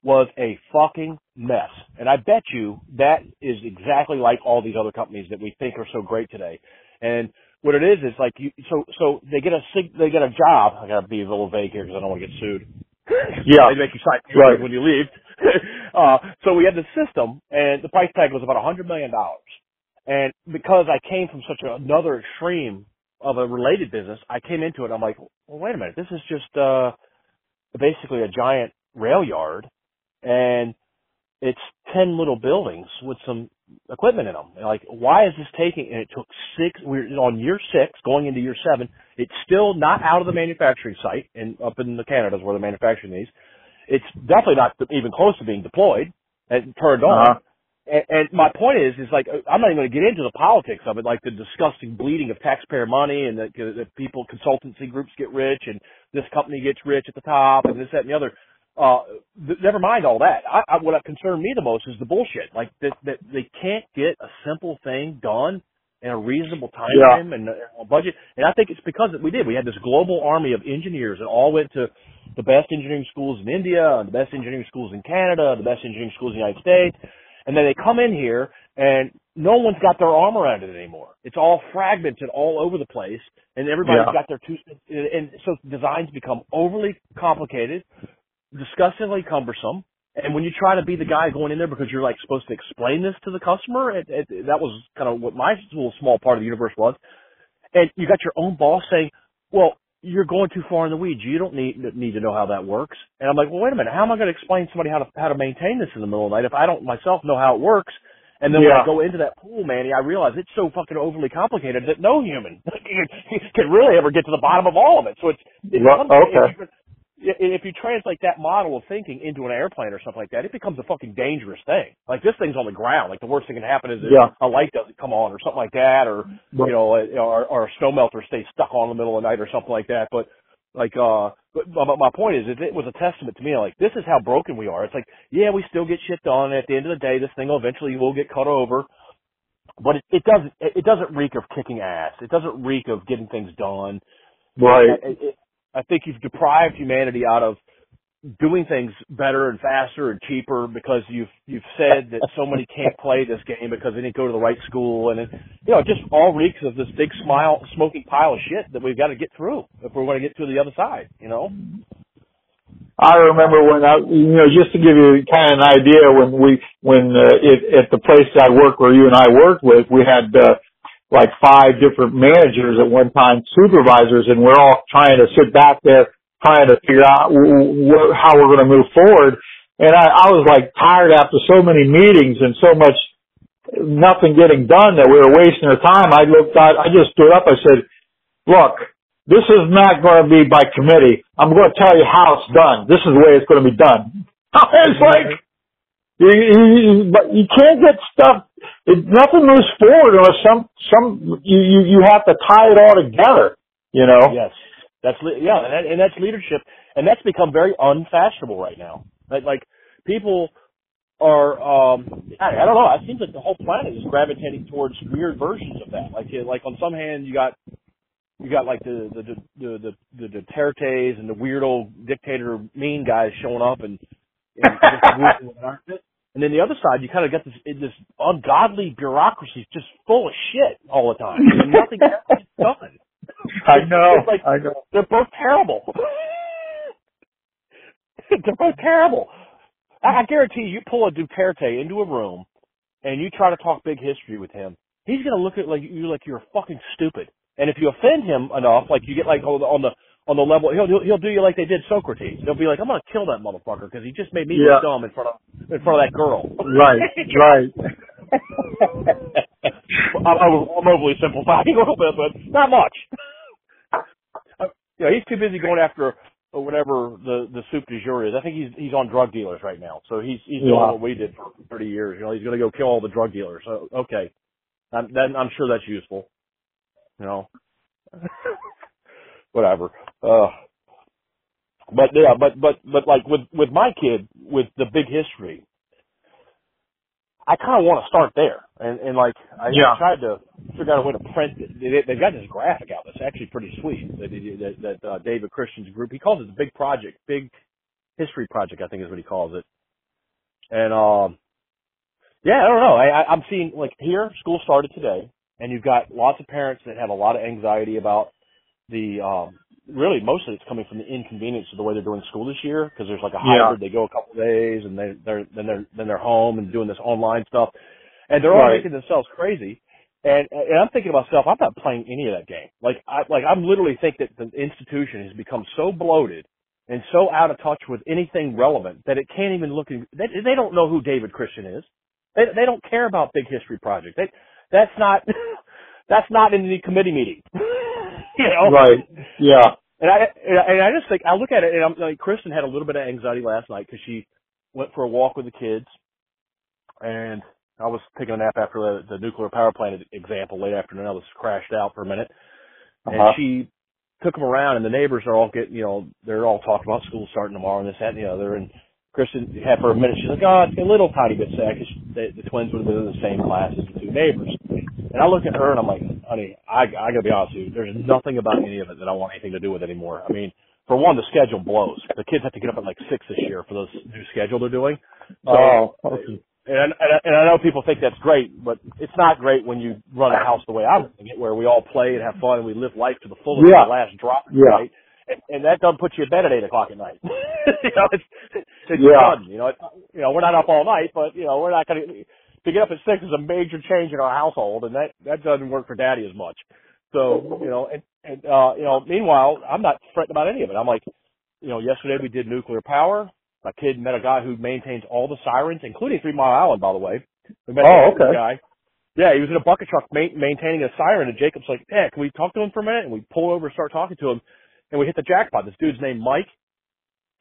was a fucking mess. And I bet you that is exactly like all these other companies that we think are so great today. And what it is is like you, so, so they get a sig, they get a job. I gotta be a little vague here because I don't want to get sued. Yeah. they make you sign Right. when you leave. uh, so we had the system and the price tag was about a hundred million dollars. And because I came from such a, another extreme of a related business, I came into it. I'm like, well, wait a minute. This is just uh, basically a giant rail yard, and it's ten little buildings with some equipment in them. Like, why is this taking? And it took six. We're on year six, going into year seven. It's still not out of the manufacturing site, and up in the Canada is where they're manufacturing these. It's definitely not even close to being deployed and turned on. Uh-huh. And, and my point is, is like I'm not even going to get into the politics of it, like the disgusting bleeding of taxpayer money, and that, that people consultancy groups get rich, and this company gets rich at the top, and this, that, and the other. Uh, th- never mind all that. I, I, what concerned me the most is the bullshit. Like that, that they can't get a simple thing done in a reasonable time Yeah. frame and a budget. And I think it's because we did. We had this global army of engineers that all went to the best engineering schools in India, and the best engineering schools in Canada, the best engineering schools in the United States. And then they come in here and no one's got their arm around it anymore. It's all fragmented all over the place and everybody's Yeah. got their two, and so designs become overly complicated, disgustingly cumbersome. And when you try to be the guy going in there because you're like supposed to explain this to the customer, it, it, that was kind of what my little small part of the universe was. And you got your own boss saying, well, you're going too far in the weeds. You don't need need to know how that works. And I'm like, well, wait a minute. How am I going to explain to somebody how to how to maintain this in the middle of the night if I don't myself know how it works? And then when I go into that pool, Manny, I realize it's so fucking overly complicated that no human can really ever get to the bottom of all of it. So it's, it's Well, okay. If you, if you translate that model of thinking into an airplane or something like that, it becomes a fucking dangerous thing. Like this thing's on the ground. Like the worst thing that can happen is Yeah. a light doesn't come on or something like that, or Right. you know, or, or a snow melter stays stuck on in the middle of the night or something like that. But like, uh, but, my point is, it was a testament to me. Like this is how broken we are. It's like, yeah, we still get shit done. At the end of the day, this thing will eventually will get cut over. But it, it doesn't. It doesn't reek of kicking ass. It doesn't reek of getting things done. Right. I, I- I think you've deprived humanity out of doing things better and faster and cheaper because you've you've said that so many can't play this game because they didn't go to the right school. And it, you know just all reeks of this big smile smoking pile of shit that we've got to get through if we're going to get to the other side you know? I remember when I, you know, just to give you kind of an idea when we, when, uh, it, at the place I worked where you and I worked with, we had, uh, like five different managers at one time, supervisors, and we're all trying to sit back there trying to figure out how we're going to move forward. And I, I was like tired after so many meetings and so much nothing getting done that we were wasting our time. I looked out, I just stood up, I said, look, this is not going to be by committee. I'm going to tell you how it's done. This is the way it's going to be done. it's like, you, you, you- but you can't get stuff, it, nothing moves forward unless some, some, you, you, you have to tie it all together, you know? yes That's yeah, and, that, and that's leadership, and that's become very unfashionable right now. Like, like people are, um, I, I don't know. It seems like the whole planet is gravitating towards weird versions of that. Like, like on some hand, you got you got like the the the the, the Dutertes and the weird old dictator mean guys showing up and and, and then the other side you kind of got this this ungodly bureaucracy just full of shit all the time and nothing gets done. I know. It's like, I know. They're both terrible. they're both terrible. I, I guarantee you, you pull a Duterte into a room and you try to talk big history with him, he's gonna look at like you like you're fucking stupid. And if you offend him enough, like you get like on the on the, on the level, he'll, he'll he'll do you like they did Socrates. They'll be like, I'm gonna kill that motherfucker because he just made me Yeah. look dumb in front of in front of that girl. Right, right. I'm, I'm I'm overly simplifying a little bit, but not much. Uh, you know, he's too busy going after uh, whatever the the soup du jour is. I think he's he's on drug dealers right now, so he's he's doing Yeah. what we did for 30 years. You know, he's going to go kill all the drug dealers. So okay, I'm, then I'm sure that's useful. You know, whatever. Uh, but yeah, but but but like with with my kid with the big history, I kind of want to start there, and and like I, Yeah. I tried to figure out a way to print. it. They, they've got this graphic out that's actually pretty sweet. That that, that uh, David Christian's group he calls it the Big Project, Big History Project, I think is what he calls it. And um, yeah, I don't know. I, I I'm seeing like here, school started today, and you've got lots of parents that have a lot of anxiety about the um really mostly it's coming from the inconvenience of the way they're doing school this year because there's like a Yeah. hybrid they go a couple of days and they they're then they're then they're home and doing this online stuff. And they're all Right. making themselves crazy. And and I'm thinking to myself I'm not playing any of that game. Like I like I'm literally think that the institution has become so bloated and so out of touch with anything relevant that it can't even look in, they they don't know who David Christian is. They they don't care about big history project they that's not that's not in the committee meeting you know Right. Yeah. and I and I- just think I look at it and I'm like Kristen had a little bit of anxiety last night because she went for a walk with the kids, and I was taking a nap after the, the nuclear power plant example late afternoon. I was crashed out for a minute, and Uh-huh. she took them around, and the neighbors are all getting you know they're all talking about school starting tomorrow and this that and the other, and Kristen had for a minute she's like oh it's a little tiny bit sad because the, the twins would have been in the same class as the two neighbors. And I look at her and I'm like, honey, I, I gotta be honest with you. There's nothing about any of it that I want anything to do with anymore. I mean, for one, the schedule blows. The kids have to get up at like six this year for this new schedule they're doing. So, oh, okay. and, and, and I know people think that's great, but it's not great when you run a house the way I'm running it, where we all play and have fun and we live life to the fullest Yeah. to the last drop, Yeah. right? And, and that doesn't put you in bed at eight o'clock at night. you know, it's, it's Yeah. fun. You know, it's, you know, we're not up all night, but you know, we're not going to get up at six is a major change in our household, and that that doesn't work for Daddy as much. So you know, and and uh, you know, meanwhile, I'm not fretting about any of it. I'm like, you know, yesterday we did nuclear power. My kid met a guy who maintains all the sirens, including Three Mile Island, by the way. We met Oh, okay. guy. Yeah, he was in a bucket truck ma- maintaining a siren, and Jacob's like, "Yeah, can we talk to him for a minute?" And we pull over and start talking to him, and we hit the jackpot. This dude's named Mike.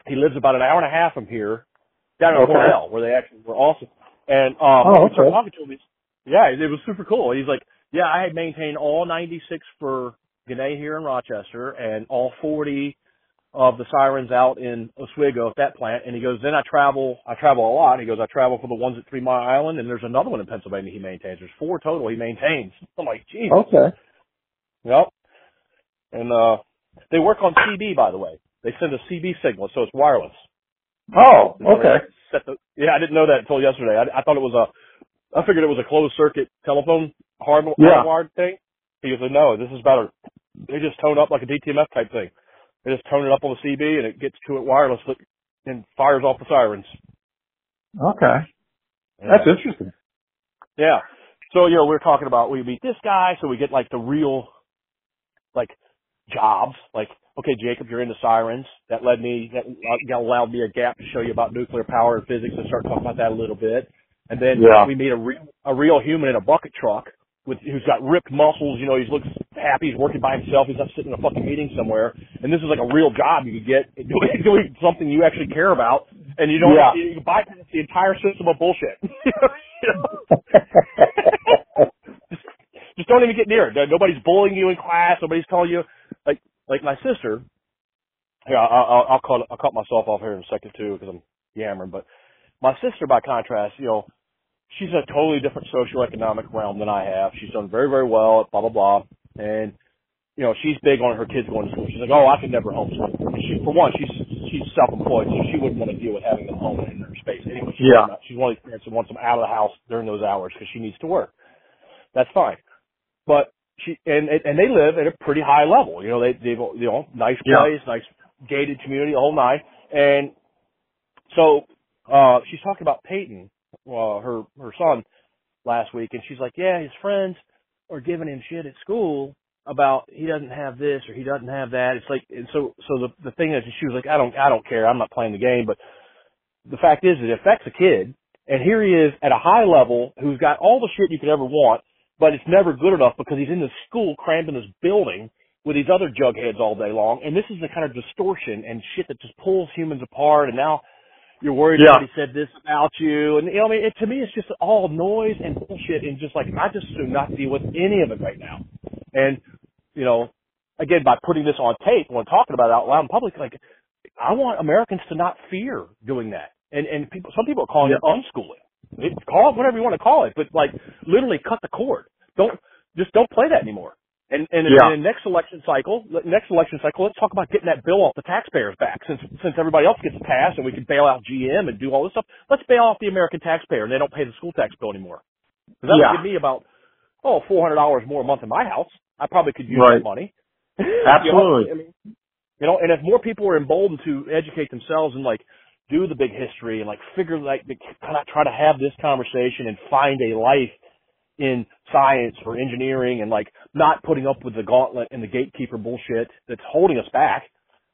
He lives about an hour and a half from here, down in Okay. Cornell, where they actually were awesome. And um, Oh, okay. talking to him. He's, yeah, it was super cool. He's like, "Yeah, I had maintained all 96 for Ginna here in Rochester, and all 40 of the sirens out in Oswego at that plant." And he goes, "Then I travel. I travel a lot." He goes, "I travel for the ones at Three Mile Island, and there's another one in Pennsylvania he maintains. There's four total he maintains." I'm like, "Geez." Okay. Yep. And uh they work on CB by the way. They send a CB signal, so it's wireless. Oh, You know, they okay. The, yeah, I didn't know that until yesterday. I, I thought it was a, I figured it was a closed circuit telephone hard, Yeah. hardwired thing. He goes, no, this is better. They just tone up like a DTMF type thing. They just tone it up on the CB and it gets to it wirelessly and fires off the sirens. Okay. Yeah. That's interesting. Yeah. So, you know, we're talking about we meet this guy, so we get like the real, like, jobs. Like, okay, Jacob, you're into sirens. That led me, that uh, that allowed me a gap to show you about nuclear power and physics and start talking about that a little bit. And then Yeah. we meet a real, a real human in a bucket truck with, who's got ripped muscles. You know, he looks happy. He's working by himself. He's not sitting in a fucking meeting somewhere. And this is like a real job you could get doing, doing something you actually care about. And you don't, Yeah. you, you bypass the entire system of bullshit. you know? just don't even get near it. Nobody's bullying you in class. Nobody's telling you like my sister. Here, I'll, I'll, I'll cut I'll cut myself off here in a second too because I'm yammering. But my sister, by contrast, you know, she's in a totally different socioeconomic realm than I have. She's done very very well at blah blah blah, and you know she's big on her kids going to school. She's like, oh, I could never homeschool. And she, for one, she's she's self-employed, so she wouldn't want to deal with having them home in her space anyway. She's Yeah. not- she's one of these parents that wants them out of the house during those hours because she needs to work. That's fine, but she and and they live at a pretty high level. You know, they they've you know nice Yeah. place, nice gated community, the whole nine. And so uh she's talking about Peyton, uh, her her son, last week, and she's like, yeah, his friends are giving him shit at school about he doesn't have this or he doesn't have that. It's like, and so so the the thing is, she was like, I don't I don't care, I'm not playing the game, but the fact is, it affects a kid, and here he is at a high level who's got all the shit you could ever want, but it's never good enough because he's in this school crammed in this building with these other jugheads all day long, and this is the kind of distortion and shit that just pulls humans apart, and now you're worried Yeah. somebody said this about you, and you know, I mean, it, to me, it's just all noise and bullshit, and just like I just do not deal with any of it right now, and you know, again, by putting this on tape when talking about it out loud in public, like I want Americans to not fear doing that, and and people, some people are calling it unschooling. It, call it whatever you want to call it, but like literally cut the cord. Don't just don't play that anymore. And and Yeah. in the next election cycle, next election cycle, let's talk about getting that bill off the taxpayers' back. Since since everybody else gets passed and we can bail out GM and do all this stuff, let's bail off the American taxpayer and they don't pay the school tax bill anymore. that Yeah. would give me about oh four hundred dollars more a month in my house. I probably could use Right. that money. Absolutely. you know, I mean, you know, and if more people are emboldened to educate themselves and like do the big history and like figure like kind of try to have this conversation and find a life in science or engineering and like not putting up with the gauntlet and the gatekeeper bullshit that's holding us back,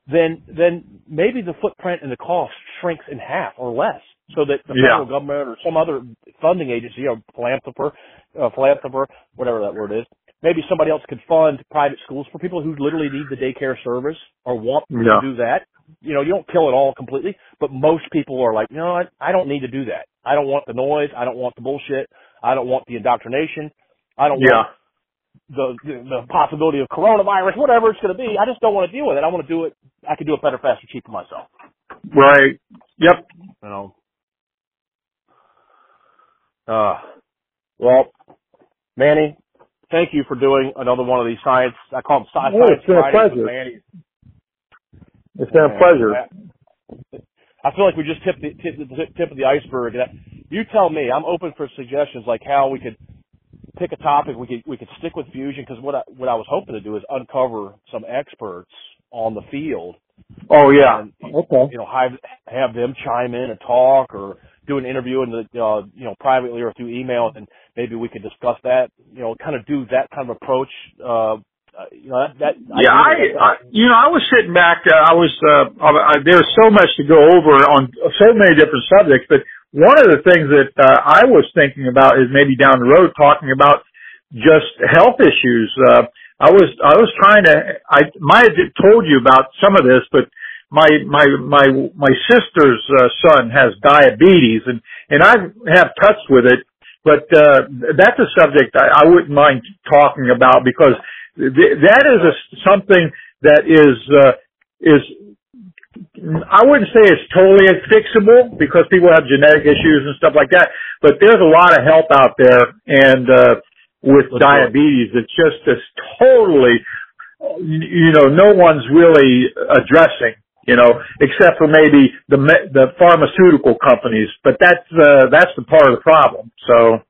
then then maybe the footprint and the cost shrinks in half or less, so that the Yeah. federal government or some other funding agency or philanthropist, uh, philanthropist, whatever that word is, maybe somebody else could fund private schools for people who literally need the daycare service or want Yeah. to do that. You know, you don't kill it all completely, but most people are like, you know what, I don't need to do that. I don't want the noise. I don't want the bullshit. I don't want the indoctrination. I don't Yeah. want the, the the possibility of coronavirus, whatever it's going to be. I just don't want to deal with it. I want to do it. I can do it better, faster, cheaper myself. Right. Yep. You know. Uh, well, Manny, thank you for doing another one of these science. I call them sci- Oh, science it's been a Fridays pleasure. Manny. It's been a pleasure. I feel like we just tipped the tip, the tip of the iceberg. You tell me. I'm open for suggestions, like how we could pick a topic. We could we could stick with fusion because what I, what I was hoping to do is uncover some experts on the field. Oh yeah. And, Okay. you know, have have them chime in and talk, or do an interview in the uh, you know privately or through email, and maybe we could discuss that. You know, kind of do that kind of approach. Uh, uh, you know, that, that Yeah, I, I, you know, I was sitting back. Uh, I was. Uh, I, there's so much to go over on so many different subjects, but one of the things that uh, I was thinking about is maybe down the road talking about just health issues. Uh, I was I was trying to. I might have told you about some of this, but my my my my sister's uh, son has diabetes, and and I have touched with it. But uh, that's a subject I, I wouldn't mind talking about because that is a, something that is uh, is I wouldn't say it's totally fixable because people have genetic issues and stuff like that. But there's a lot of help out there, and uh, with Let's diabetes, it's just this totally, you know, no one's really addressing. You know, except for maybe the the pharmaceutical companies, but that's uh, that's the part of the problem. So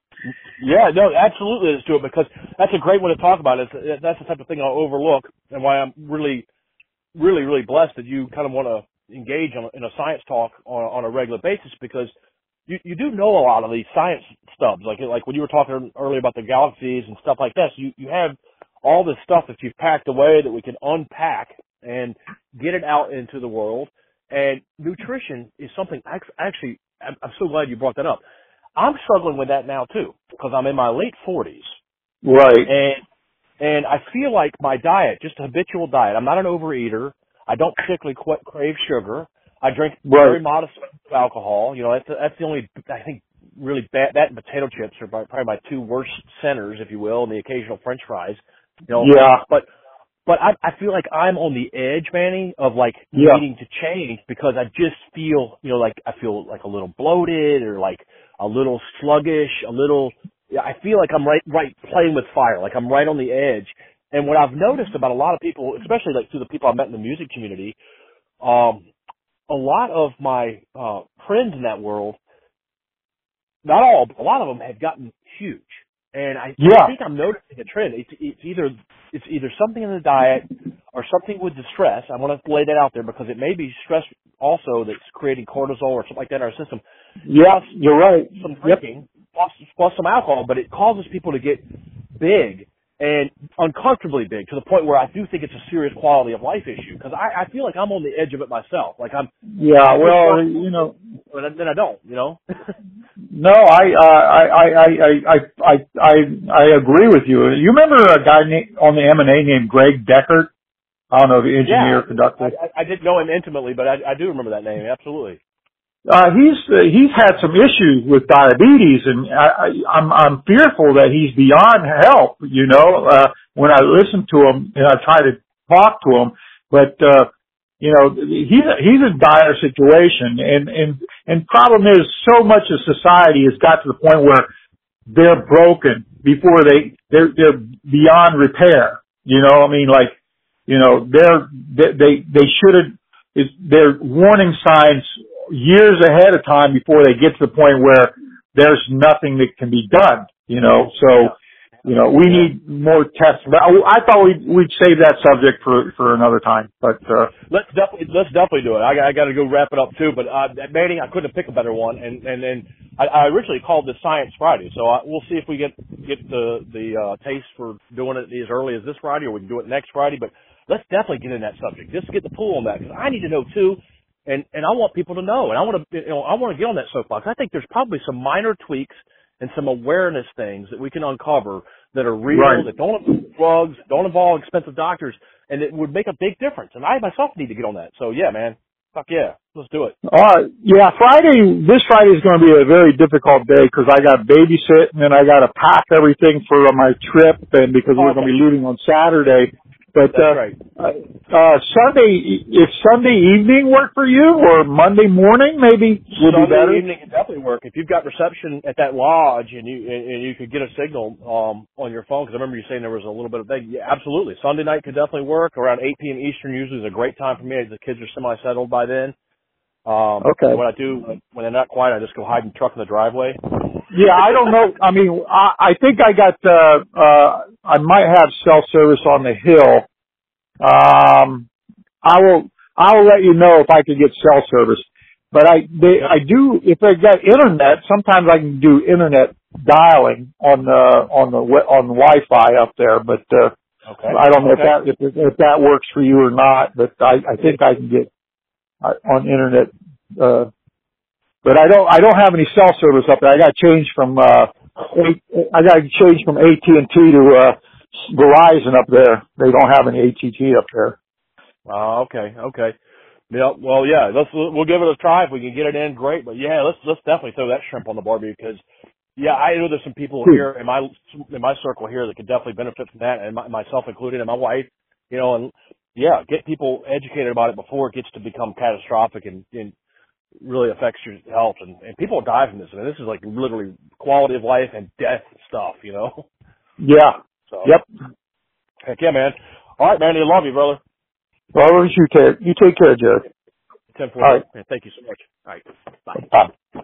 Yeah, no, absolutely, let's do it because that's a great one to talk about. It's, that's the type of thing I'll overlook, and why I'm really, really, really blessed that you kind of want to engage in a science talk on, on a regular basis because you you do know a lot of these science stubs. Like like when you were talking earlier about the galaxies and stuff like that. So you you have all this stuff that you've packed away that we can unpack and get it out into the world. And nutrition is something actually. I'm so glad you brought that up. I'm struggling with that now too because I'm in my late 40s right, and and I feel like my diet, just a habitual diet. I'm not an overeater. I don't particularly qu- crave sugar. I drink very modest alcohol. You know, that's that's the only I think really bad. That and potato chips are probably my two worst centers, if you will, and the occasional French fries. You know, Yeah. but but I, I feel like I'm on the edge, Manny, of like Yeah. needing to change because I just feel, you know, like I feel like a little bloated or like a little sluggish, a little. Yeah, I feel like I'm right, right, playing with fire, like I'm right on the edge. And what I've noticed about a lot of people, especially like through the people I met in the music community, um, a lot of my uh, friends in that world, not all, but a lot of them have gotten huge. And I, Yeah. I think I'm noticing a trend. It's, it's either it's either something in the diet or something with the stress. I want to lay that out there because it may be stress also that's creating cortisol or something like that in our system. Yeah, you're right. Some drinking plus plus some alcohol, but it causes people to get big and uncomfortably big to the point where I do think it's a serious quality of life issue because I, I feel like I'm on the edge of it myself. Like I'm, Yeah, well, you know, but then I don't, you know. no, I, uh, I, I, I, I, I, I, agree with you. You remember a guy na- on the M&A named Greg Deckert? I don't know, the engineer, yeah, conductor. I, I didn't know him intimately, but I, I do remember that name absolutely. Uh, he's uh, he's had some issues with diabetes, and I, I, I'm I'm fearful that he's beyond help. You know, uh, when I listen to him and I try to talk to him, but uh, you know, he's he's in dire situation, and and and problem is, so much of society has got to the point where they're broken before they they're they're beyond repair. You know, I mean, like you know, they're they they, they should have. Is they're warning signs years ahead of time before they get to the point where there's nothing that can be done. You know, so you know we need more tests. But I, I thought we'd we'd save that subject for for another time. But uh, Let's definitely let's definitely do it. I, got- I got to go wrap it up too. But uh, Manny, I couldn't have picked a better one. And and and I, I originally called this Science Friday, so I, we'll see if we get get the the uh, taste for doing it as early as this Friday, or we can do it next Friday. But let's definitely get in that subject. Just get the pull on that because I need to know too. And and I want people to know, and I want to you know I want to get on that soapbox. I think there's probably some minor tweaks and some awareness things that we can uncover that are real, Right. that don't involve drugs, don't involve expensive doctors, and it would make a big difference. And I myself need to get on that. So yeah, man, fuck yeah, let's do it. uh, yeah, Friday. This Friday is going to be a very difficult day because I got babysit and then I got to pack everything for my trip, and because we're going to be leaving on Saturday. But That's uh, right. uh, uh, Sunday, if Sunday evening work for you, or Monday morning, maybe would be Sunday better. evening can definitely work if you've got reception at that lodge and you and, and you could get a signal um on your phone because I remember you saying there was a little bit of thing. Yeah, absolutely. Sunday night could definitely work around 8 p.m. Eastern. Usually is a great time for me. The kids are semi settled by then. Um, Okay. What I do when they're not quiet, I just go hide in the truck in the driveway. Yeah, I don't know. I mean, I, I think I got, uh, uh, I might have cell service on the hill. Um, I will, I will let you know if I could get cell service. But I, they, I do, if I got internet, sometimes I can do internet dialing on the, on the, on the Wi-Fi up there, but, uh, Okay. I don't know Okay. if that, if, if that works for you or not, but I, I think I can get on internet, uh, but I don't, I don't have any cell service up there. I got changed from, uh, I got changed from AT&T to, uh, Verizon up there. They don't have any AT&T up there. Oh, okay, okay. Yeah, well, yeah, let's we'll give it a try if we can get it in. Great, but yeah, let's let's definitely throw that shrimp on the barbie because yeah, I know there's some people Hmm. here in my in my circle here that could definitely benefit from that, and my, myself included, and my wife, you know, and yeah, get people educated about it before it gets to become catastrophic and, and really affects your health, and, and people die from this. I mean, this is like literally quality of life and death stuff, you know. Yeah. So Yep. heck yeah, man. All right, man, I love you, brother. Well, you take, you take care, Jared. Ten four. All right. Man, thank you so much. All right, bye. Bye.